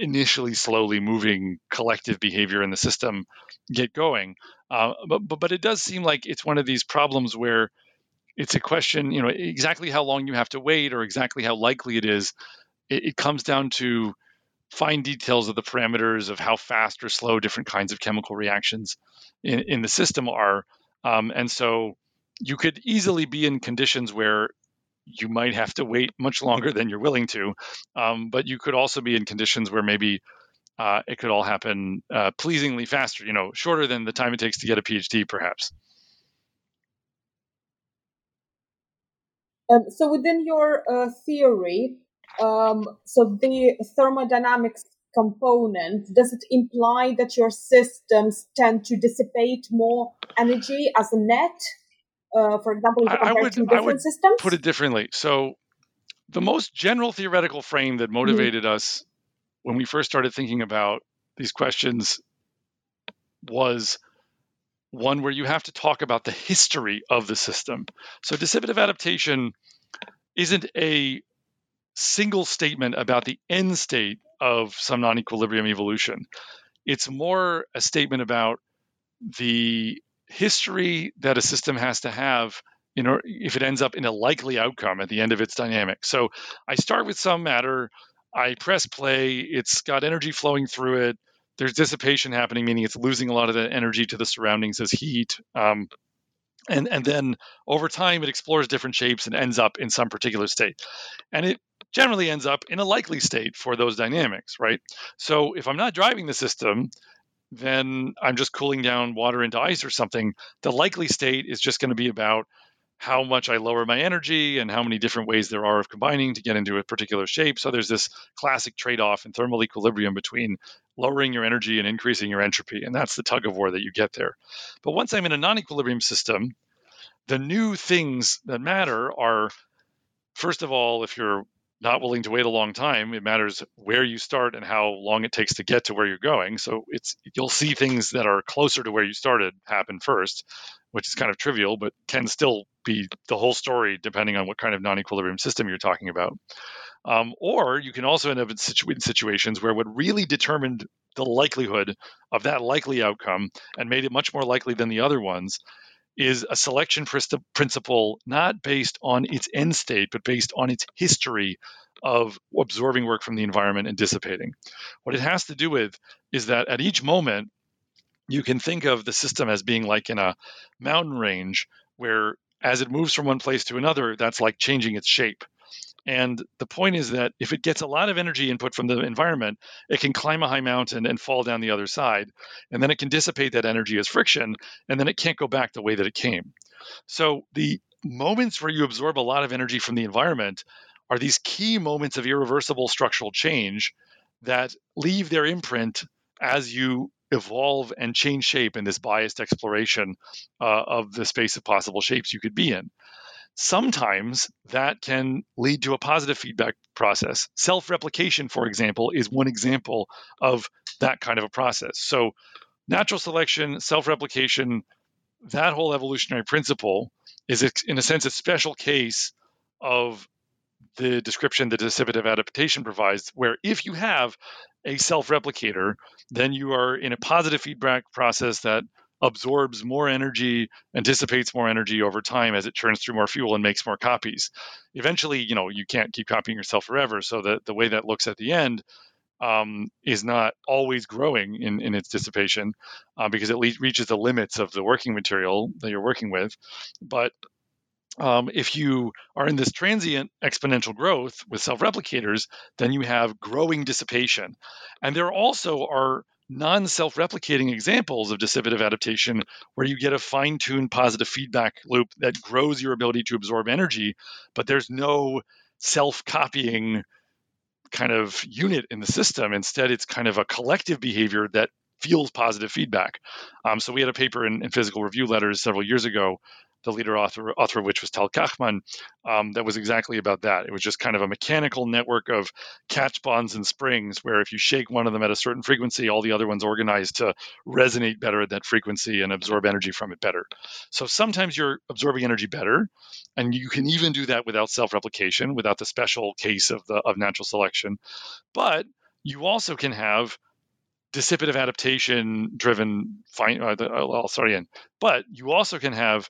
initially slowly moving collective behavior in the system get going. Uh, but, but but it does seem like it's one of these problems where it's a question, you know, exactly how long you have to wait or exactly how likely it is. It, it comes down to fine details of the parameters of how fast or slow different kinds of chemical reactions in, in the system are. Um, and so you could easily be in conditions where you might have to wait much longer than you're willing to. Um, but you could also be in conditions where maybe uh, it could all happen uh, pleasingly faster, you know, shorter than the time it takes to get a PhD, perhaps. Um, so within your uh, theory, um, so the thermodynamics component, does it imply that your systems tend to dissipate more energy as a net? Uh, for example, if you compare would, two different systems? Put it differently. So the most general theoretical frame that mm-hmm. motivated mm-hmm. us when we first started thinking about these questions was one where you have to talk about the history of the system. So dissipative adaptation isn't a single statement about the end state of some non equilibrium evolution. It's more a statement about the history that a system has to have in order, if it ends up in a likely outcome at the end of its dynamic. So I start with some matter, I press play, it's got energy flowing through it. There's dissipation happening, meaning it's losing a lot of the energy to the surroundings as heat. Um, and and then over time it explores different shapes and ends up in some particular state and it generally ends up in a likely state for those dynamics right so if i'm not driving the system then i'm just cooling down water into ice or something the likely state is just going to be about how much I lower my energy and how many different ways there are of combining to get into a particular shape. So there's this classic trade off in thermal equilibrium between lowering your energy and increasing your entropy. And that's the tug of war that you get there. But once I'm in a non equilibrium system, the new things that matter are first of all, if you're not willing to wait a long time, it matters where you start and how long it takes to get to where you're going. So it's you'll see things that are closer to where you started happen first, which is kind of trivial, but can still be the whole story depending on what kind of non-equilibrium system you're talking about. Um, or you can also end up in, situ- in situations where what really determined the likelihood of that likely outcome and made it much more likely than the other ones is a selection principle not based on its end state, but based on its history of absorbing work from the environment and dissipating. What it has to do with is that at each moment, you can think of the system as being like in a mountain range where as it moves from one place to another, that's like changing its shape. And the point is that if it gets a lot of energy input from the environment, it can climb a high mountain and fall down the other side. And then it can dissipate that energy as friction, and then it can't go back the way that it came. So the moments where you absorb a lot of energy from the environment are these key moments of irreversible structural change that leave their imprint as you evolve and change shape in this biased exploration uh, of the space of possible shapes you could be in. Sometimes that can lead to a positive feedback process. Self replication, for example, is one example of that kind of a process. So, natural selection, self replication, that whole evolutionary principle is, in a sense, a special case of the description that dissipative adaptation provides, where if you have a self replicator, then you are in a positive feedback process that absorbs more energy and dissipates more energy over time as it churns through more fuel and makes more copies. Eventually, you know, you can't keep copying yourself forever. So the, the way that looks at the end um, is not always growing in, in its dissipation uh, because it le- reaches the limits of the working material that you're working with. But um, if you are in this transient exponential growth with self replicators, then you have growing dissipation. And there also are non self replicating examples of dissipative adaptation where you get a fine tuned positive feedback loop that grows your ability to absorb energy, but there's no self copying kind of unit in the system. Instead, it's kind of a collective behavior that feels positive feedback. Um, so we had a paper in, in, physical review letters several years ago the leader author, author of which was Tal Kachman, um, that was exactly about that. It was just kind of a mechanical network of catch bonds and springs where if you shake one of them at a certain frequency, all the other ones organize to resonate better at that frequency and absorb energy from it better. So sometimes you're absorbing energy better, and you can even do that without self-replication, without the special case of the of natural selection. But you also can have dissipative adaptation driven fine uh, I'll start again. But you also can have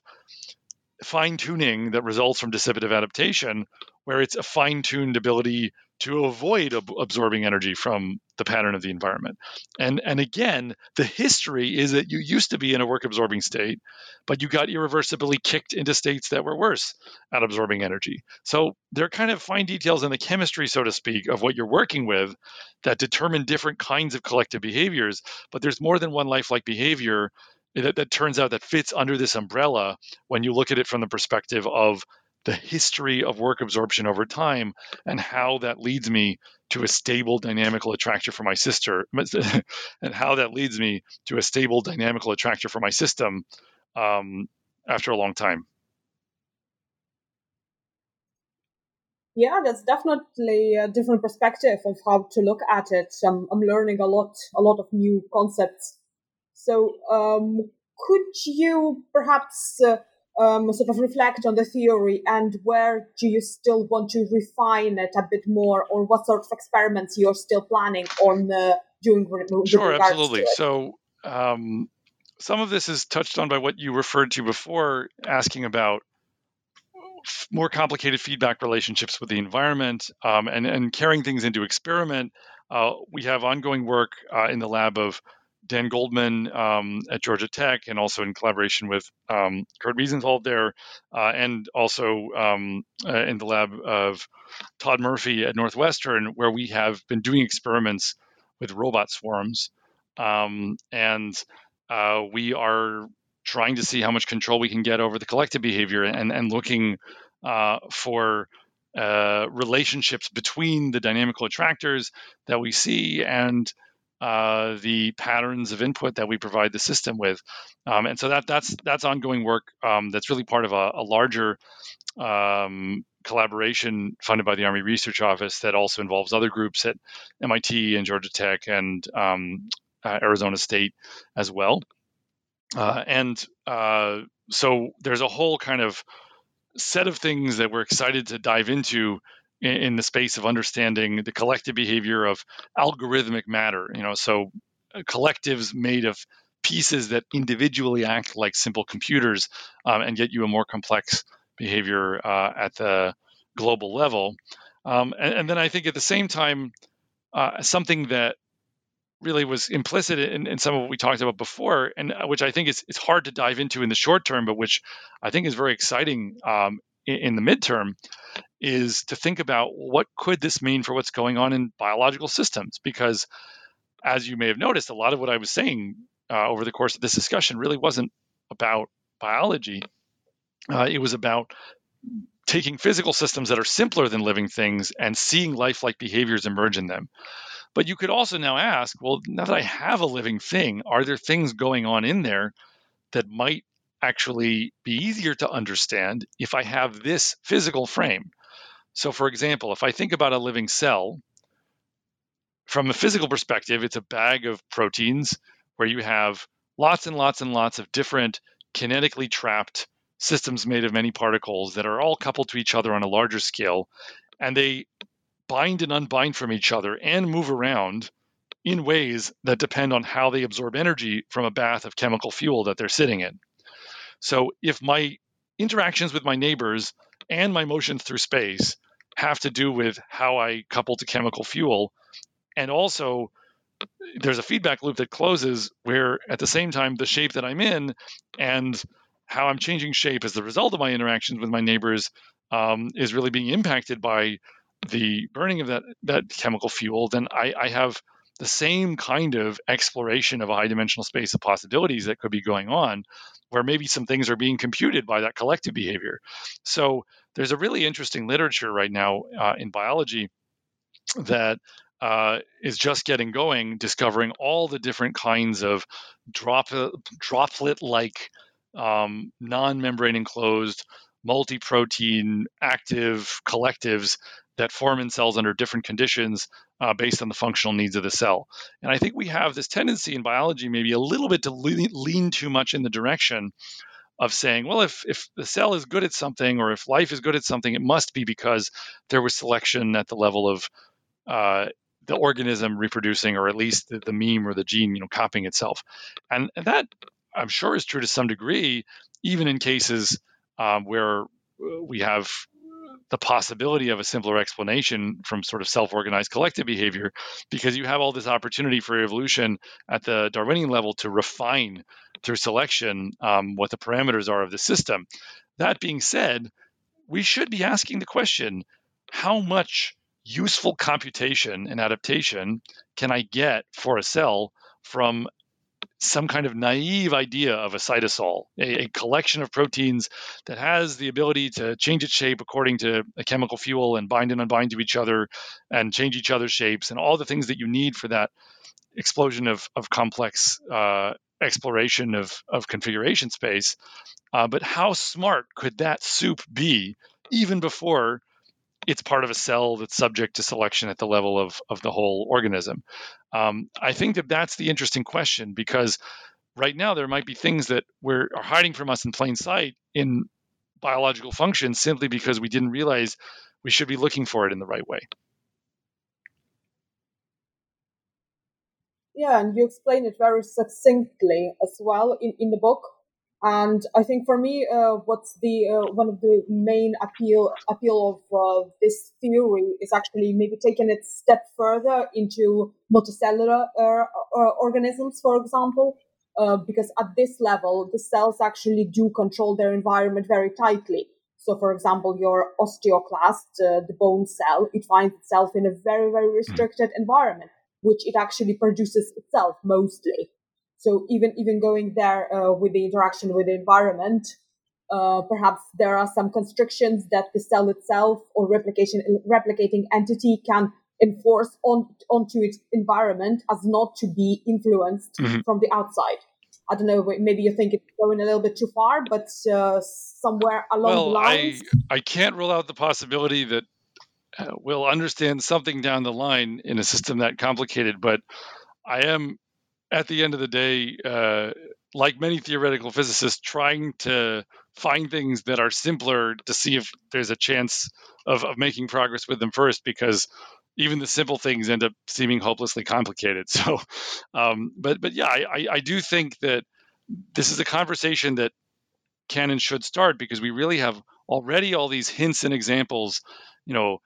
fine tuning that results from dissipative adaptation, where it's a fine tuned ability to avoid ab- absorbing energy from the pattern of the environment. And and again, the history is that you used to be in a work absorbing state, but you got irreversibly kicked into states that were worse at absorbing energy. So there are kind of fine details in the chemistry, so to speak, of what you're working with that determine different kinds of collective behaviors. But there's more than one lifelike behavior that, that turns out that fits under this umbrella when you look at it from the perspective of the history of work absorption over time and how that leads me to a stable dynamical attractor for my sister and how that leads me to a stable dynamical attractor for my system um, after a long time. Yeah that's definitely a different perspective of how to look at it. I'm, I'm learning a lot a lot of new concepts. So um, could you perhaps uh, um, sort of reflect on the theory and where do you still want to refine it a bit more or what sort of experiments you're still planning on uh, doing with, sure absolutely. so um, some of this is touched on by what you referred to before asking about more complicated feedback relationships with the environment um, and, and carrying things into experiment. Uh, we have ongoing work uh, in the lab of Dan Goldman um, at Georgia Tech, and also in collaboration with um, Kurt Wiesenfeld there, uh, and also um, uh, in the lab of Todd Murphey at Northwestern, where we have been doing experiments with robot swarms, um, and uh, we are trying to see how much control we can get over the collective behavior, and and looking uh, for uh, relationships between the dynamical attractors that we see and uh, the patterns of input that we provide the system with. Um, and so that that's that's ongoing work um, that's really part of a, a larger um, collaboration funded by the Army Research Office that also involves other groups at MIT and Georgia Tech and um, uh, Arizona State as well. Uh, and uh, so there's a whole kind of set of things that we're excited to dive into in, in the space of understanding the collective behavior of algorithmic matter. You know, so uh, collectives made of pieces that individually act like simple computers um, and get you a more complex behavior uh, at the global level. Um, and, and, then I think at the same time, uh, something that really was implicit in, in, some of what we talked about before, and uh, which I think is it's hard to dive into in the short term, but which I think is very exciting um, in, in, the midterm, is to think about what could this mean for what's going on in biological systems? Because as you may have noticed a lot of what i was saying uh, over the course of this discussion really wasn't about biology. Uh, it was about taking physical systems that are simpler than living things and seeing lifelike behaviors emerge in them. But you could also now ask well now that i have a living thing are there things going on in there that might actually be easier to understand if I have this physical frame. So, for example, if I think about a living cell, from a physical perspective, it's a bag of proteins where you have lots and lots and lots of different kinetically trapped systems made of many particles that are all coupled to each other on a larger scale. And they bind and unbind from each other and move around in ways that depend on how they absorb energy from a bath of chemical fuel that they're sitting in. So if my interactions with my neighbors and my motions through space have to do with how I couple to chemical fuel, and also there's a feedback loop that closes where at the same time the shape that I'm in and how I'm changing shape as the result of my interactions with my neighbors um, is really being impacted by the burning of that that chemical fuel, then I, I have the same kind of exploration of a high dimensional space of possibilities that could be going on where maybe some things are being computed by that collective behavior. So there's a really interesting literature right now uh, in biology that uh, is just getting going, discovering all the different kinds of drop, droplet-like um, non-membrane enclosed multi-protein active collectives that form in cells under different conditions uh, based on the functional needs of the cell. And I think we have this tendency in biology, maybe a little bit to lean, lean too much in the direction of saying, well, if if the cell is good at something, or if life is good at something, it must be because there was selection at the level of uh, the organism reproducing, or at least the, the meme or the gene, you know, copying itself. And, and that I'm sure is true to some degree, even in cases um, where we have the possibility of a simpler explanation from sort of self-organized collective behavior because you have all this opportunity for evolution at the darwinian level to refine through selection um, what the parameters are of the system. That being said we should be asking the question how much useful computation and adaptation can i get for a cell from some kind of naive idea of a cytosol, a, a, collection of proteins that has the ability to change its shape according to a chemical fuel and bind and unbind to each other and change each other's shapes and all the things that you need for that explosion of, of complex uh, exploration of, of configuration space. Uh, but how smart could that soup be even before it's part of a cell that's subject to selection at the level of, of the whole organism. Um, I think that that's the interesting question because right now there might be things that we're, are hiding from us in plain sight in biological function simply because we didn't realize we should be looking for it in the right way. Yeah, and you explain it very succinctly as well in, in the book. And I think for me, uh, what's the uh, one of the main appeal appeal of uh, this theory is actually maybe taking it step further into multicellular uh, uh, organisms, for example, uh, because at this level, the cells actually do control their environment very tightly. So, for example, your osteoclast, the bone cell, it finds itself in a very, very restricted environment, which it actually produces itself mostly. So even even going there uh, with the interaction with the environment, uh, perhaps there are some constrictions that the cell itself or replication replicating entity can enforce on onto its environment as not to be influenced mm-hmm. from the outside. I don't know. Maybe you think it's going a little bit too far, but uh, somewhere along well, the lines. I I can't rule out the possibility that uh, we'll understand something down the line in a system that complicated, but I am at the end of the day, uh, like many theoretical physicists, trying to find things that are simpler to see if there's a chance of, of making progress with them first, because even the simple things end up seeming hopelessly complicated. So, um, but but yeah, I, I do think that this is a conversation that can and should start because we really have already all these hints and examples. You know,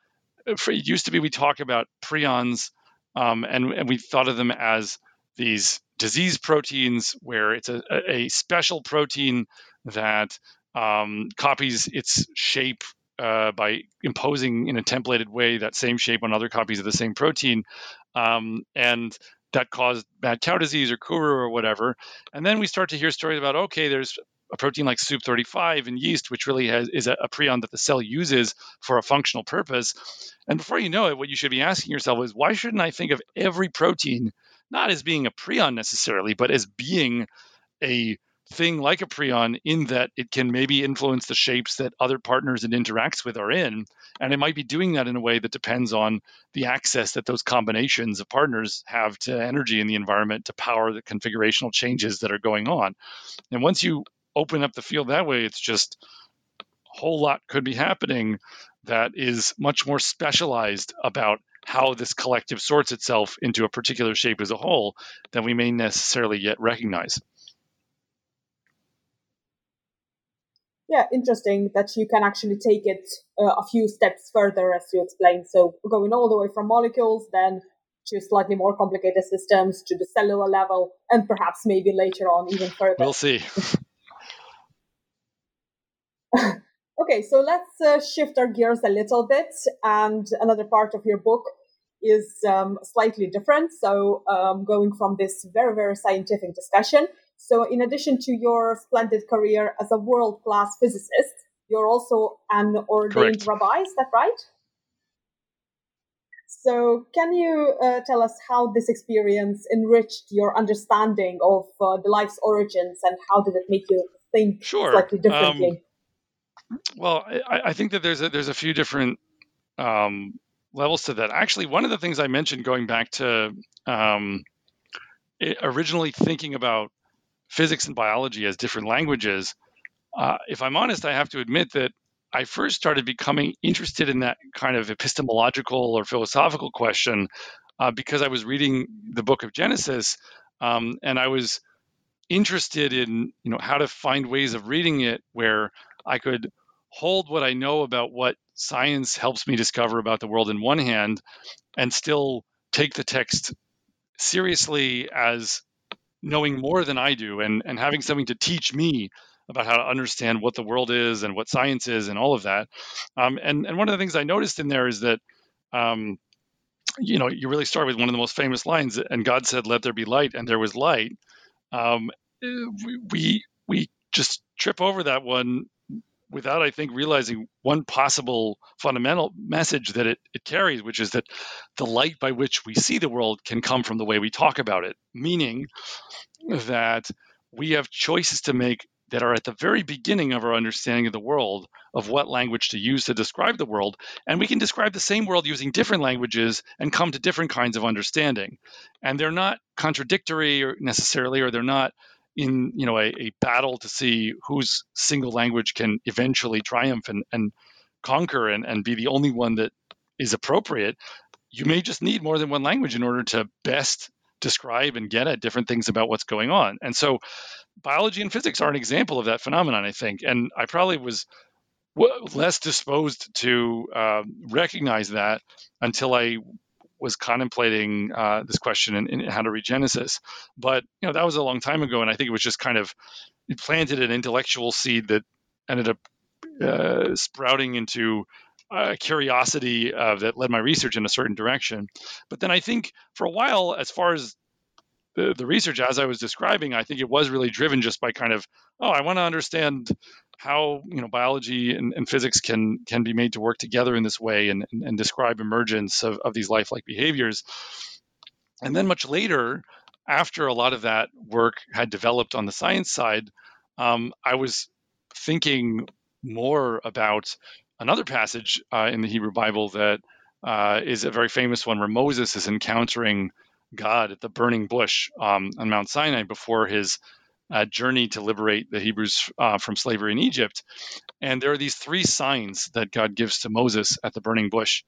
for, it used to be we talk about prions, um, and and we thought of them as these disease proteins where it's a, a special protein that um, copies its shape uh, by imposing in a templated way that same shape on other copies of the same protein. Um, and that caused mad cow disease or Kuru or whatever. And then we start to hear stories about okay, there's a protein like SUP35 in yeast, which really has, is a, a prion that the cell uses for a functional purpose. And before you know it, what you should be asking yourself is why shouldn't I think of every protein not as being a prion necessarily, but as being a thing like a prion in that it can maybe influence the shapes that other partners it interacts with are in. And it might be doing that in a way that depends on the access that those combinations of partners have to energy in the environment to power the configurational changes that are going on. And once you open up the field that way, it's just a whole lot could be happening that is much more specialized about how this collective sorts itself into a particular shape as a whole than we may necessarily yet recognize. Yeah, interesting that you can actually take it uh, a few steps further, as you explained. So going all the way from molecules, then to slightly more complicated systems, to the cellular level, and perhaps maybe later on even further. We'll see. okay, so let's uh, shift our gears a little bit. And another part of your book is um, slightly different. So, um, going from this very, very scientific discussion. So, in addition to your splendid career as a world class physicist, you're also an ordained Correct. rabbi. Is that right? So, can you uh, tell us how this experience enriched your understanding of uh, the life's origins and how did it make you think sure. slightly differently? Um, well, I, I, think that there's a, there's a few different um, levels to that. Actually, one of the things I mentioned going back to um, originally thinking about physics and biology as different languages, uh, if I'm honest, I have to admit that I first started becoming interested in that kind of epistemological or philosophical question uh, because I was reading the book of Genesis um, and I was interested in you know how to find ways of reading it where I could hold what I know about what science helps me discover about the world in one hand and still take the text seriously as knowing more than I do and, and having something to teach me about how to understand what the world is and what science is and all of that. Um, and, and one of the things I noticed in there is that, um, you know, you really start with one of the most famous lines, and God said, "Let there be light," and there was light. Um, we we just trip over that one without, I think, realizing one possible fundamental message that it, it carries, which is that the light by which we see the world can come from the way we talk about it, meaning that we have choices to make that are at the very beginning of our understanding of the world, of what language to use to describe the world. And we can describe the same world using different languages and come to different kinds of understanding. And they're not contradictory or necessarily, or they're not in you know a, a battle to see whose single language can eventually triumph and, and conquer and, and be the only one that is appropriate you may just need more than one language in order to best describe and get at different things about what's going on. And so biology and physics are an example of that phenomenon i think. And i probably was less disposed to uh, recognize that until I was contemplating uh, this question in, how to read Genesis. But you know that was a long time ago, and I think it was just kind of it planted an intellectual seed that ended up uh, sprouting into a curiosity uh, that led my research in a certain direction. But then I think for a while, as far as the, the research as I was describing, I think it was really driven just by kind of, oh, I want to understand how you know biology and, and, physics can can be made to work together in this way and, and, and describe emergence of, of these lifelike behaviors. And then much later, after a lot of that work had developed on the science side, um, I was thinking more about another passage uh, in the Hebrew Bible that uh, is a very famous one where Moses is encountering God at the burning bush um, on Mount Sinai before his uh, journey to liberate the Hebrews uh, from slavery in Egypt. And there are these three signs that God gives to Moses at the burning bush,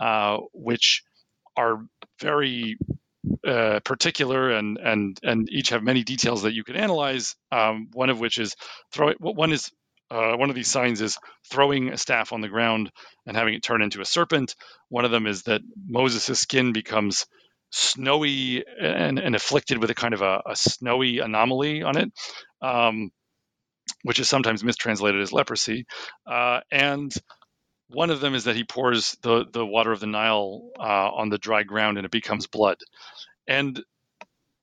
uh, which are very uh, particular and and and each have many details that you could analyze. Um, one of which is throw it. One is uh, one of these signs is throwing a staff on the ground and having it turn into a serpent. One of them is that Moses' skin becomes snowy and, and afflicted with a kind of a, a snowy anomaly on it, um, which is sometimes mistranslated as leprosy. Uh, and one of them is that he pours the, the water of the Nile uh, on the dry ground and it becomes blood. And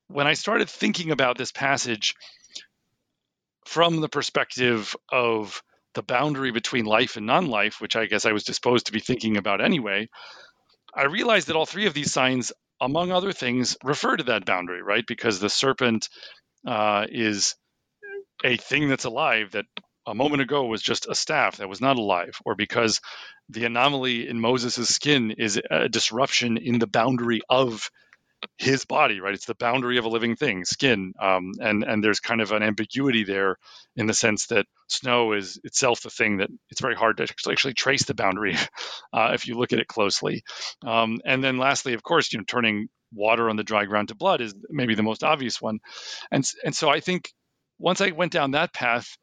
when I started thinking about this passage from the perspective of the boundary between life and non life, which I guess I was disposed to be thinking about anyway, I realized that all three of these signs among other things, refer to that boundary, right? Because the serpent uh, is a thing that's alive that a moment ago was just a staff that was not alive, or because the anomaly in Moses' skin is a disruption in the boundary of his body, right? It's the boundary of a living thing, skin, um, and and there's kind of an ambiguity there in the sense that snow is itself the thing that it's very hard to actually, trace the boundary uh, if you look at it closely. Um, and then lastly, of course, you know, turning water on the dry ground to blood is maybe the most obvious one, and and so I think once I went down that path,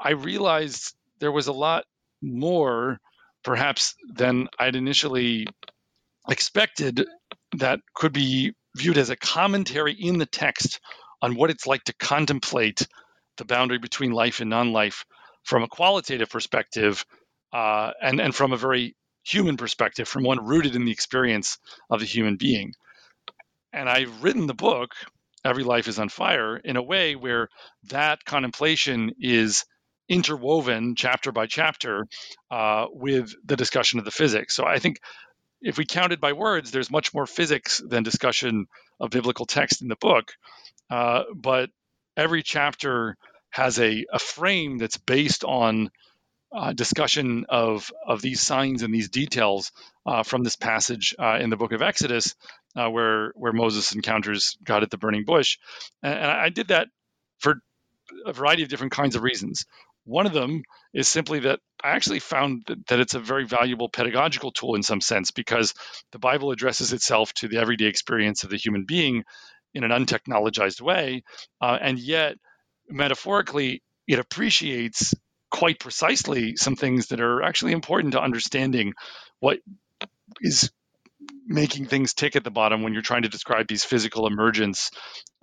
I realized there was a lot more, perhaps, than I'd initially expected that could be viewed as a commentary in the text on what it's like to contemplate the boundary between life and non-life from a qualitative perspective uh, and, and from a very human perspective, from one rooted in the experience of the human being. And I've written the book, Every Life is on Fire, in a way where that contemplation is interwoven chapter by chapter uh, with the discussion of the physics. So I think if we counted by words, there's much more physics than discussion of biblical text in the book. Uh, but every chapter has a, a frame that's based on uh, discussion of, of these signs and these details uh, from this passage uh, in the book of Exodus, uh, where, where Moses encounters God at the burning bush. And, and I did that for a variety of different kinds of reasons. One of them is simply that I actually found that, it's a very valuable pedagogical tool in some sense because the Bible addresses itself to the everyday experience of the human being in an untechnologized way. Uh, and yet, metaphorically, it appreciates quite precisely some things that are actually important to understanding what is making things tick at the bottom when you're trying to describe these physical emergence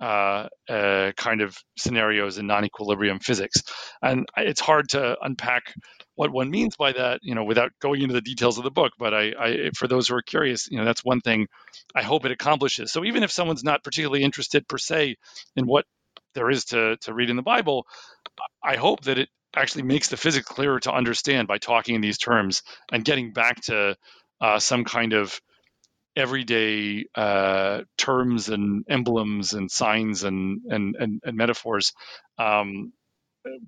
uh, uh, kind of scenarios in non-equilibrium physics. And it's hard to unpack what one means by that, you know, without going into the details of the book. But I, I, for those who are curious, you know, that's one thing I hope it accomplishes. So even if someone's not particularly interested per se in what there is to to read in the Bible, I hope that it actually makes the physics clearer to understand by talking in these terms and getting back to uh, some kind of everyday uh, terms and emblems and signs and and, and, and metaphors um,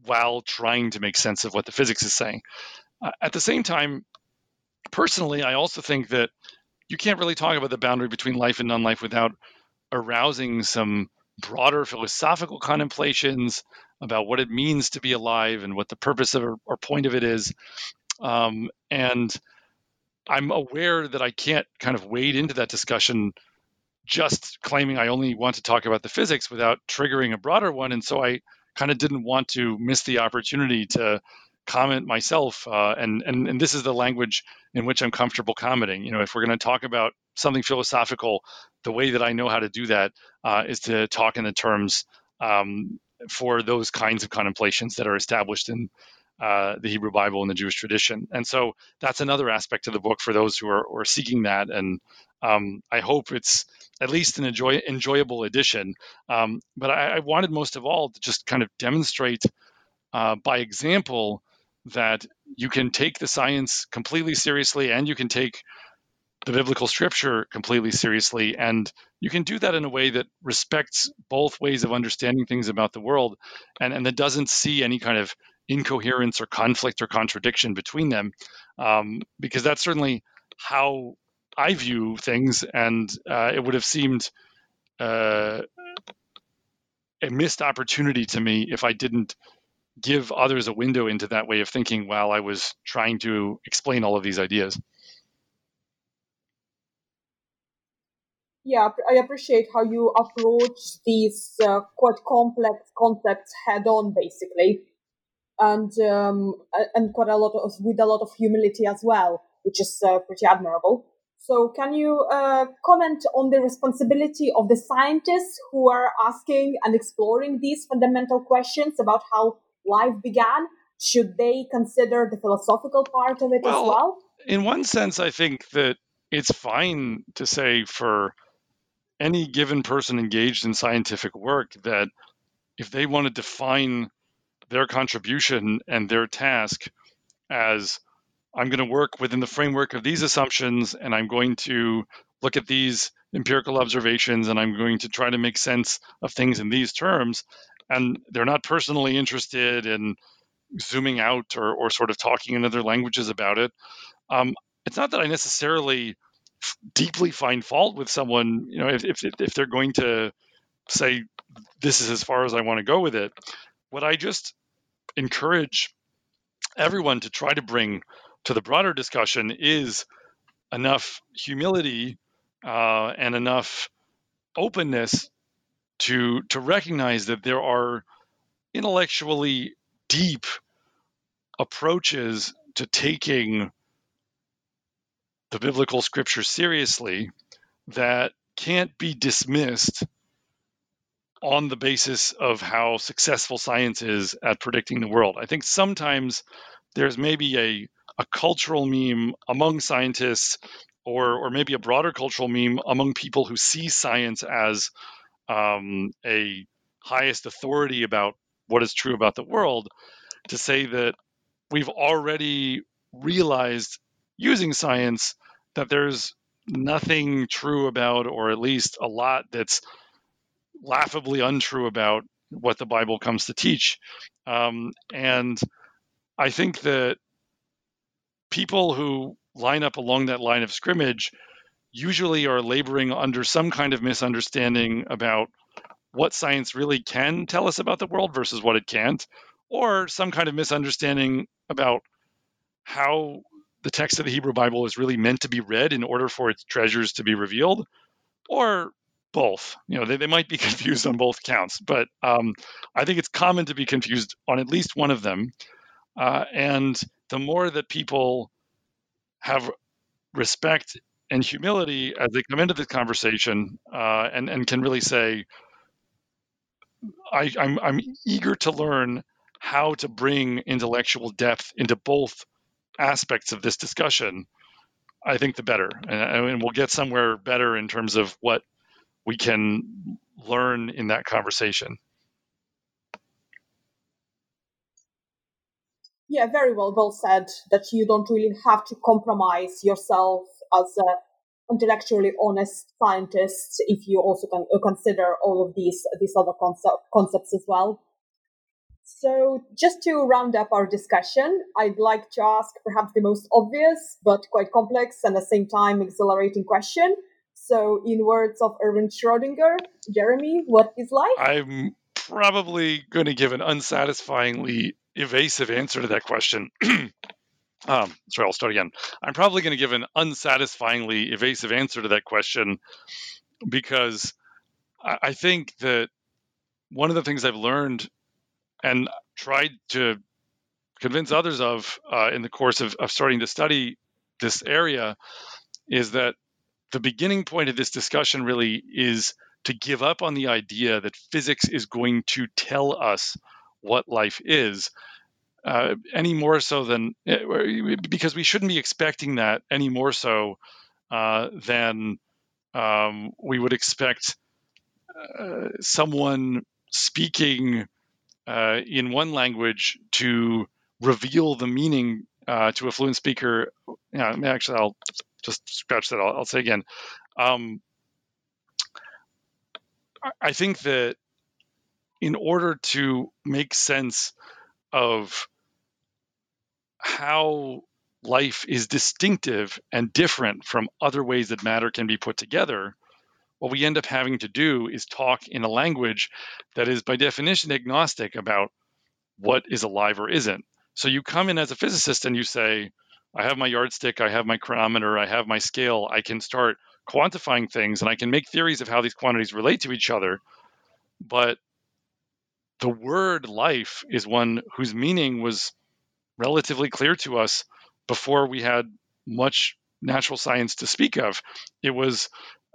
while trying to make sense of what the physics is saying. Uh, at the same time, personally, I also think that you can't really talk about the boundary between life and non-life without arousing some broader philosophical contemplations about what it means to be alive and what the purpose of or, or point of it is. Um, and I'm aware that I can't kind of wade into that discussion just claiming I only want to talk about the physics without triggering a broader one. And so I kind of didn't want to miss the opportunity to comment myself. Uh, and, and, and this is the language in which I'm comfortable commenting. You know, if we're going to talk about something philosophical, the way that I know how to do that uh, is to talk in the terms um, for those kinds of contemplations that are established in uh, the Hebrew Bible and the Jewish tradition. And so that's another aspect of the book for those who are, are seeking that. And um, I hope it's at least an enjoy, enjoyable edition. Um, but I, I, wanted most of all to just kind of demonstrate uh, by example that you can take the science completely seriously and you can take the biblical scripture completely seriously. And you can do that in a way that respects both ways of understanding things about the world and, and that doesn't see any kind of incoherence or conflict or contradiction between them, um, because that's certainly how I view things, and uh, it would have seemed uh, a missed opportunity to me if I didn't give others a window into that way of thinking while I was trying to explain all of these ideas. Yeah, I appreciate how you approach these uh, quite complex concepts head on, basically and um, and quite a lot of with a lot of humility as well, which is uh, pretty admirable. So, can you uh, comment on the responsibility of the scientists who are asking and exploring these fundamental questions about how life began? Should they consider the philosophical part of it well, as well? In one sense, I think that it's fine to say for any given person engaged in scientific work that if they want to define their contribution and their task as I'm going to work within the framework of these assumptions and I'm going to look at these empirical observations and I'm going to try to make sense of things in these terms. And they're not personally interested in zooming out or, or sort of talking in other languages about it. Um, it's not that I necessarily deeply find fault with someone, you know, if, if, if they're going to say, this is as far as I want to go with it what I just encourage everyone to try to bring to the broader discussion is enough humility uh, and enough openness to to recognize that there are intellectually deep approaches to taking the biblical scripture seriously that can't be dismissed on the basis of how successful science is at predicting the world. I think sometimes there's maybe a, a cultural meme among scientists or, or maybe a broader cultural meme among people who see science as um, a highest authority about what is true about the world to say that we've already realized using science that there's nothing true about, or at least a lot that's laughably untrue about what the Bible comes to teach. Um, and I think that people who line up along that line of scrimmage usually are laboring under some kind of misunderstanding about what science really can tell us about the world versus what it can't, or some kind of misunderstanding about how the text of the Hebrew Bible is really meant to be read in order for its treasures to be revealed, or both. You know, they, they might be confused on both counts, but um, I think it's common to be confused on at least one of them. Uh, and the more that people have respect and humility as they come into this conversation uh, and, and can really say, I, I'm, I'm eager to learn how to bring intellectual depth into both aspects of this discussion, I think the better. And, and we'll get somewhere better in terms of what we can learn in that conversation. Yeah, very well, well said. That you don't really have to compromise yourself as a intellectually honest scientist if you also can uh, consider all of these these other concept, concepts as well. So, just to round up our discussion, I'd like to ask perhaps the most obvious but quite complex and at the same time exhilarating question. So, in words of Erwin Schrödinger, Jeremy, what is life? I'm probably going to give an unsatisfyingly evasive answer to that question. um, sorry, I'll start again. I'm probably going to give an unsatisfyingly evasive answer to that question because I, think that one of the things I've learned and tried to convince others of uh, in the course of, of starting to study this area is that the beginning point of this discussion really is to give up on the idea that physics is going to tell us what life is uh, any more so than eh, because we shouldn't be expecting that any more so uh, than um, we would expect uh, someone speaking uh, in one language to reveal the meaning uh, to a fluent speaker. Actually, I'll just scratch that. I'll, I'll say again. Um, I think that in order to make sense of how life is distinctive and different from other ways that matter can be put together, what we end up having to do is talk in a language that is, by definition, agnostic about what is alive or isn't. So you come in as a physicist and you say, I have my yardstick, I have my chronometer, I have my scale, I can start quantifying things and I can make theories of how these quantities relate to each other. But the word life is one whose meaning was relatively clear to us before we had much natural science to speak of. It was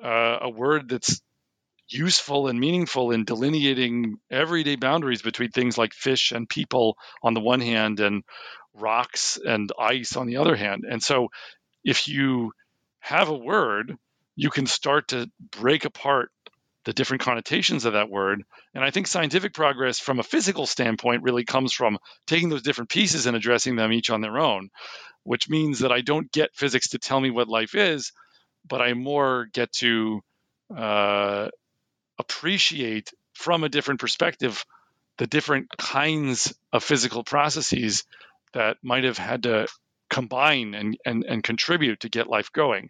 uh, a word that's useful and meaningful in delineating everyday boundaries between things like fish and people on the one hand and rocks and ice on the other hand. And so if you have a word, you can start to break apart the different connotations of that word. And I think scientific progress from a physical standpoint really comes from taking those different pieces and addressing them each on their own, which means that I don't get physics to tell me what life is but I more get to uh, appreciate from a different perspective the different kinds of physical processes that might have had to combine and, and, and contribute to get life going.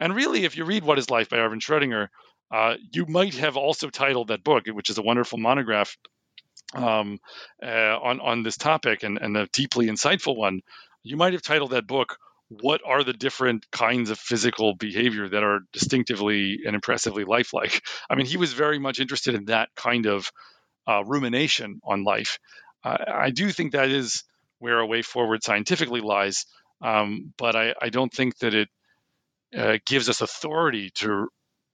And really, if you read What is Life by Erwin Schrödinger, uh, you might have also titled that book, which is a wonderful monograph um, uh, on, on this topic and, and a deeply insightful one. You might have titled that book what are the different kinds of physical behavior that are distinctively and impressively lifelike. I mean, he was very much interested in that kind of uh, rumination on life. I do think that is where a way forward scientifically lies, um, but I, I, don't think that it uh, gives us authority to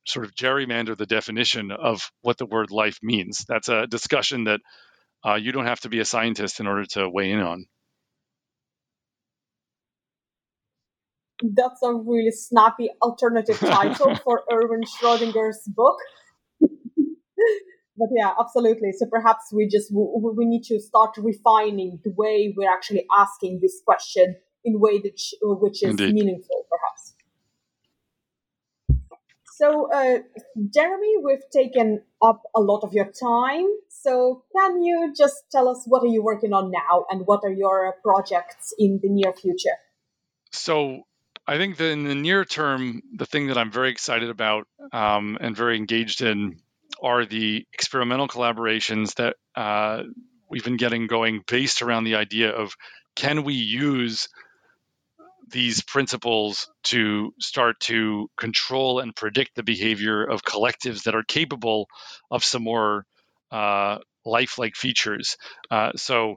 sort of gerrymander the definition of what the word life means. That's a discussion that uh, you don't have to be a scientist in order to weigh in on. that's a really snappy alternative title for Erwin Schrödinger's book. but yeah, absolutely. So perhaps we just we we need to start refining the way we're actually asking this question in a way that which is Indeed. meaningful, perhaps. So, uh, Jeremy, we've taken up a lot of your time. So, can you just tell us what are you working on now, and what are your projects in the near future? So, I think that in the near term, the thing that I'm very excited about um, and very engaged in are the experimental collaborations that uh, we've been getting going based around the idea of can we use these principles to start to control and predict the behavior of collectives that are capable of some more uh, lifelike features. Uh, so,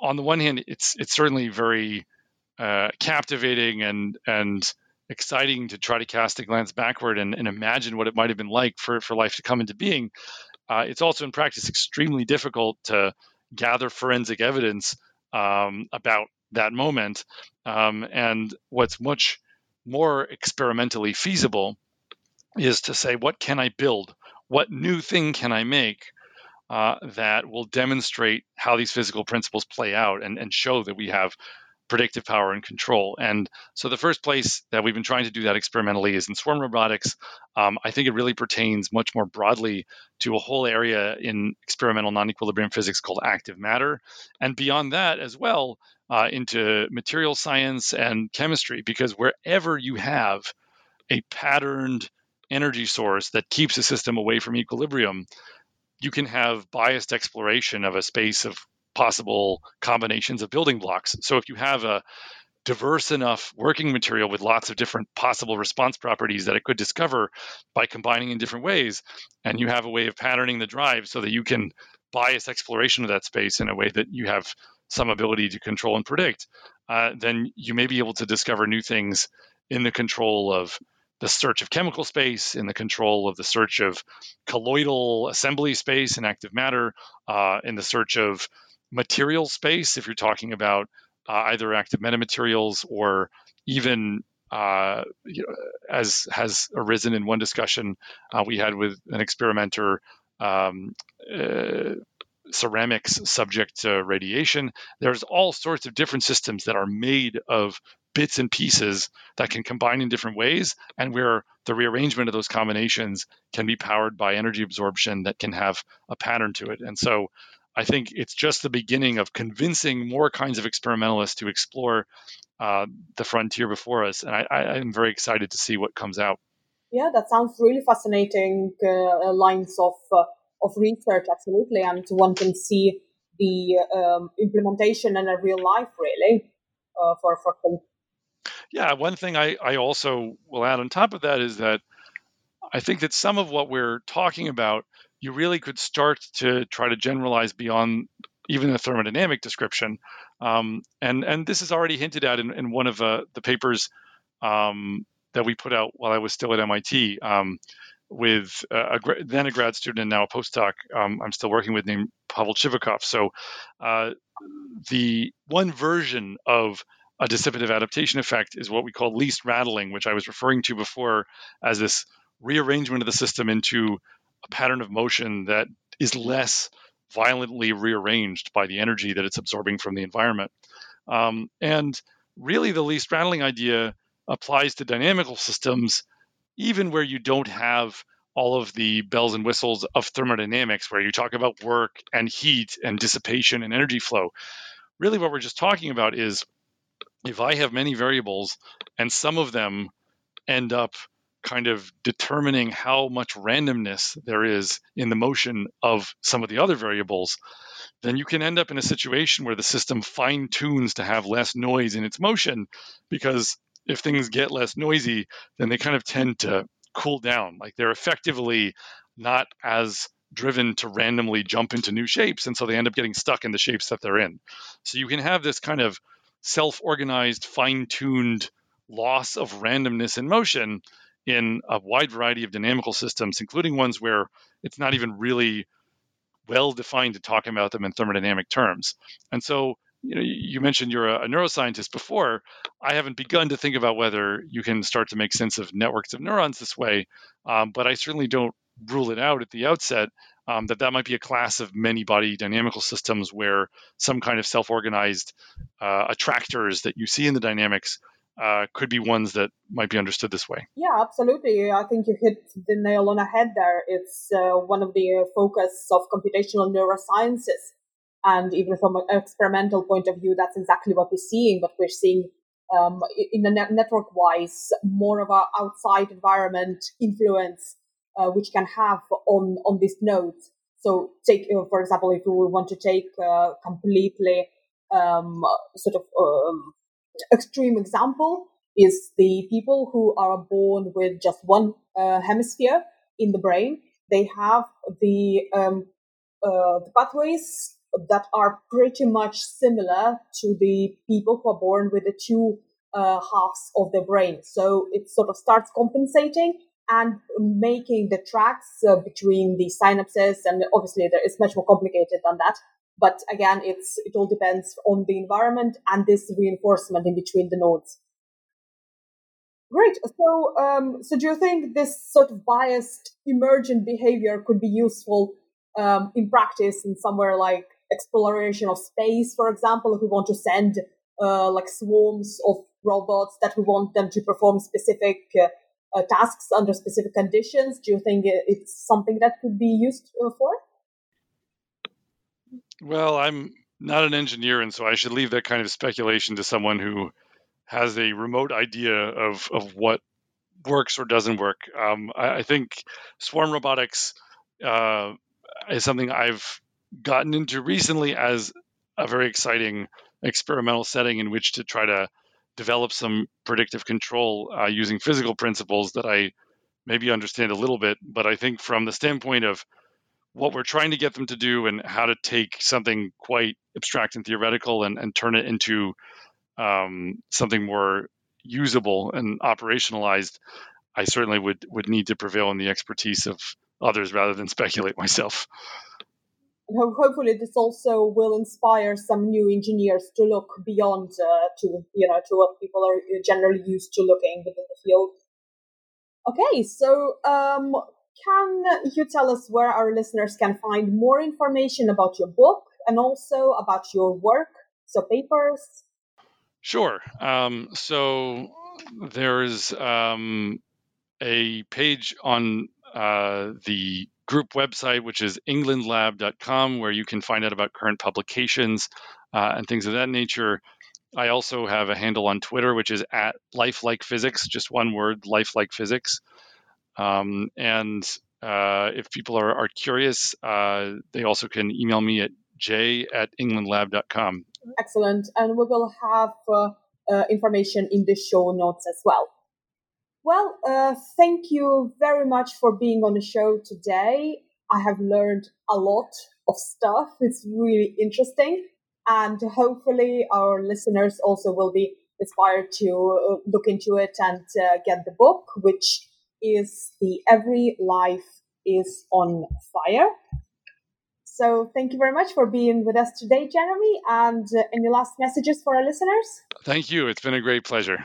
on the one hand, it's it's certainly very uh, captivating and and exciting to try to cast a glance backward and, and imagine what it might have been like for, for life to come into being. Uh, it's also in practice extremely difficult to gather forensic evidence um, about that moment. Um, and what's much more experimentally feasible is to say, what can I build? What new thing can I make uh, that will demonstrate how these physical principles play out and, and show that we have predictive power and control. And so the first place that we've been trying to do that experimentally is in swarm robotics. Um, I think it really pertains much more broadly to a whole area in experimental non equilibrium physics called active matter. And beyond that as well, uh, into material science and chemistry, because wherever you have a patterned energy source that keeps a system away from equilibrium, you can have biased exploration of a space of possible combinations of building blocks. So if you have a diverse enough working material with lots of different possible response properties that it could discover by combining in different ways, and you have a way of patterning the drive so that you can bias exploration of that space in a way that you have some ability to control and predict, uh, then you may be able to discover new things in the control of the search of chemical space, in the control of the search of colloidal assembly space and active matter, uh, in the search of material space, if you're talking about uh, either active metamaterials or even uh, you know, as has arisen in one discussion uh, we had with an experimenter, um, uh, ceramics subject to radiation. There's all sorts of different systems that are made of bits and pieces that can combine in different ways, and where the rearrangement of those combinations can be powered by energy absorption that can have a pattern to it. And so I think it's just the beginning of convincing more kinds of experimentalists to explore uh, the frontier before us. And I, am very excited to see what comes out. Yeah, that sounds really fascinating uh, lines of uh, of research, absolutely, and one can see the um, implementation in a real life, really, uh, for for. Yeah, one thing I, I also will add on top of that is that I think that some of what we're talking about you really could start to try to generalize beyond even the thermodynamic description. Um, and and this is already hinted at in, in one of uh, the papers um, that we put out while I was still at MIT um, with a, a, then a grad student and now a postdoc um, I'm still working with named Pavel Chvykov. So uh, the one version of a dissipative adaptation effect is what we call least rattling, which I was referring to before as this rearrangement of the system into a pattern of motion that is less violently rearranged by the energy that it's absorbing from the environment. Um, and really, the least rattling idea applies to dynamical systems, even where you don't have all of the bells and whistles of thermodynamics, where you talk about work and heat and dissipation and energy flow. Really, what we're just talking about is if I have many variables and some of them end up kind of determining how much randomness there is in the motion of some of the other variables, then you can end up in a situation where the system fine tunes to have less noise in its motion because if things get less noisy, then they kind of tend to cool down. Like they're effectively not as driven to randomly jump into new shapes. And so they end up getting stuck in the shapes that they're in. So you can have this kind of self organized, fine tuned loss of randomness in motion in a wide variety of dynamical systems, including ones where it's not even really well defined to talk about them in thermodynamic terms. And so, you know, you mentioned you're a, neuroscientist before. I haven't begun to think about whether you can start to make sense of networks of neurons this way, um, but I certainly don't rule it out at the outset um, that that might be a class of many body dynamical systems where some kind of self-organized uh, attractors that you see in the dynamics uh, could be ones that might be understood this way. Yeah, absolutely. I think you hit the nail on the head there. It's uh, one of the uh, focus of computational neurosciences. And even from an experimental point of view, that's exactly what we're seeing. But we're seeing um, in the net- network wise more of a outside environment influence, uh, which can have on, on these nodes. So take, uh, for example, if we want to take uh, completely um, sort of um, extreme example is the people who are born with just one uh, hemisphere in the brain. They have the um, uh, the pathways that are pretty much similar to the people who are born with the two uh, halves of the brain. So it sort of starts compensating and making the tracks uh, between the synapses. And obviously, there is much more complicated than that. But again, it's it all depends on the environment and this reinforcement in between the nodes. Great. So, um, so do you think this sort of biased emergent behavior could be useful um, in practice in somewhere like exploration of space, for example, if we want to send uh, like swarms of robots that we want them to perform specific uh, uh, tasks under specific conditions? Do you think it's something that could be used uh, for? Well, I'm not an engineer, and so I should leave that kind of speculation to someone who has a remote idea of, of what works or doesn't work. Um, I, I, think swarm robotics uh, is something I've gotten into recently as a very exciting experimental setting in which to try to develop some predictive control uh, using physical principles that I maybe understand a little bit. But I think from the standpoint of what we're trying to get them to do and how to take something quite abstract and theoretical and, and turn it into um, something more usable and operationalized, I certainly would would need to prevail in the expertise of others rather than speculate myself. Hopefully, this also will inspire some new engineers to look beyond uh, to you know to what people are generally used to looking within the field. Okay, so um, can you tell us where our listeners can find more information about your book and also about your work? So papers, Sure. Um, so there's um, a page on uh, the group website, which is englandlab.com, where you can find out about current publications uh, and things of that nature. I also have a handle on Twitter, which is at lifelike physics, just one word, lifelike physics. Um, and uh, if people are, are curious, uh, they also can email me at j at englandlab.com. Excellent. And we will have uh, uh, information in the show notes as well. Well, uh, thank you very much for being on the show today. I have learned a lot of stuff. It's really interesting. And hopefully, our listeners also will be inspired to uh, look into it and get the book, which is The Every Life is on Fire so thank you very much for being with us today, Jeremy. And uh, any last messages for our listeners? Thank you. It's been a great pleasure.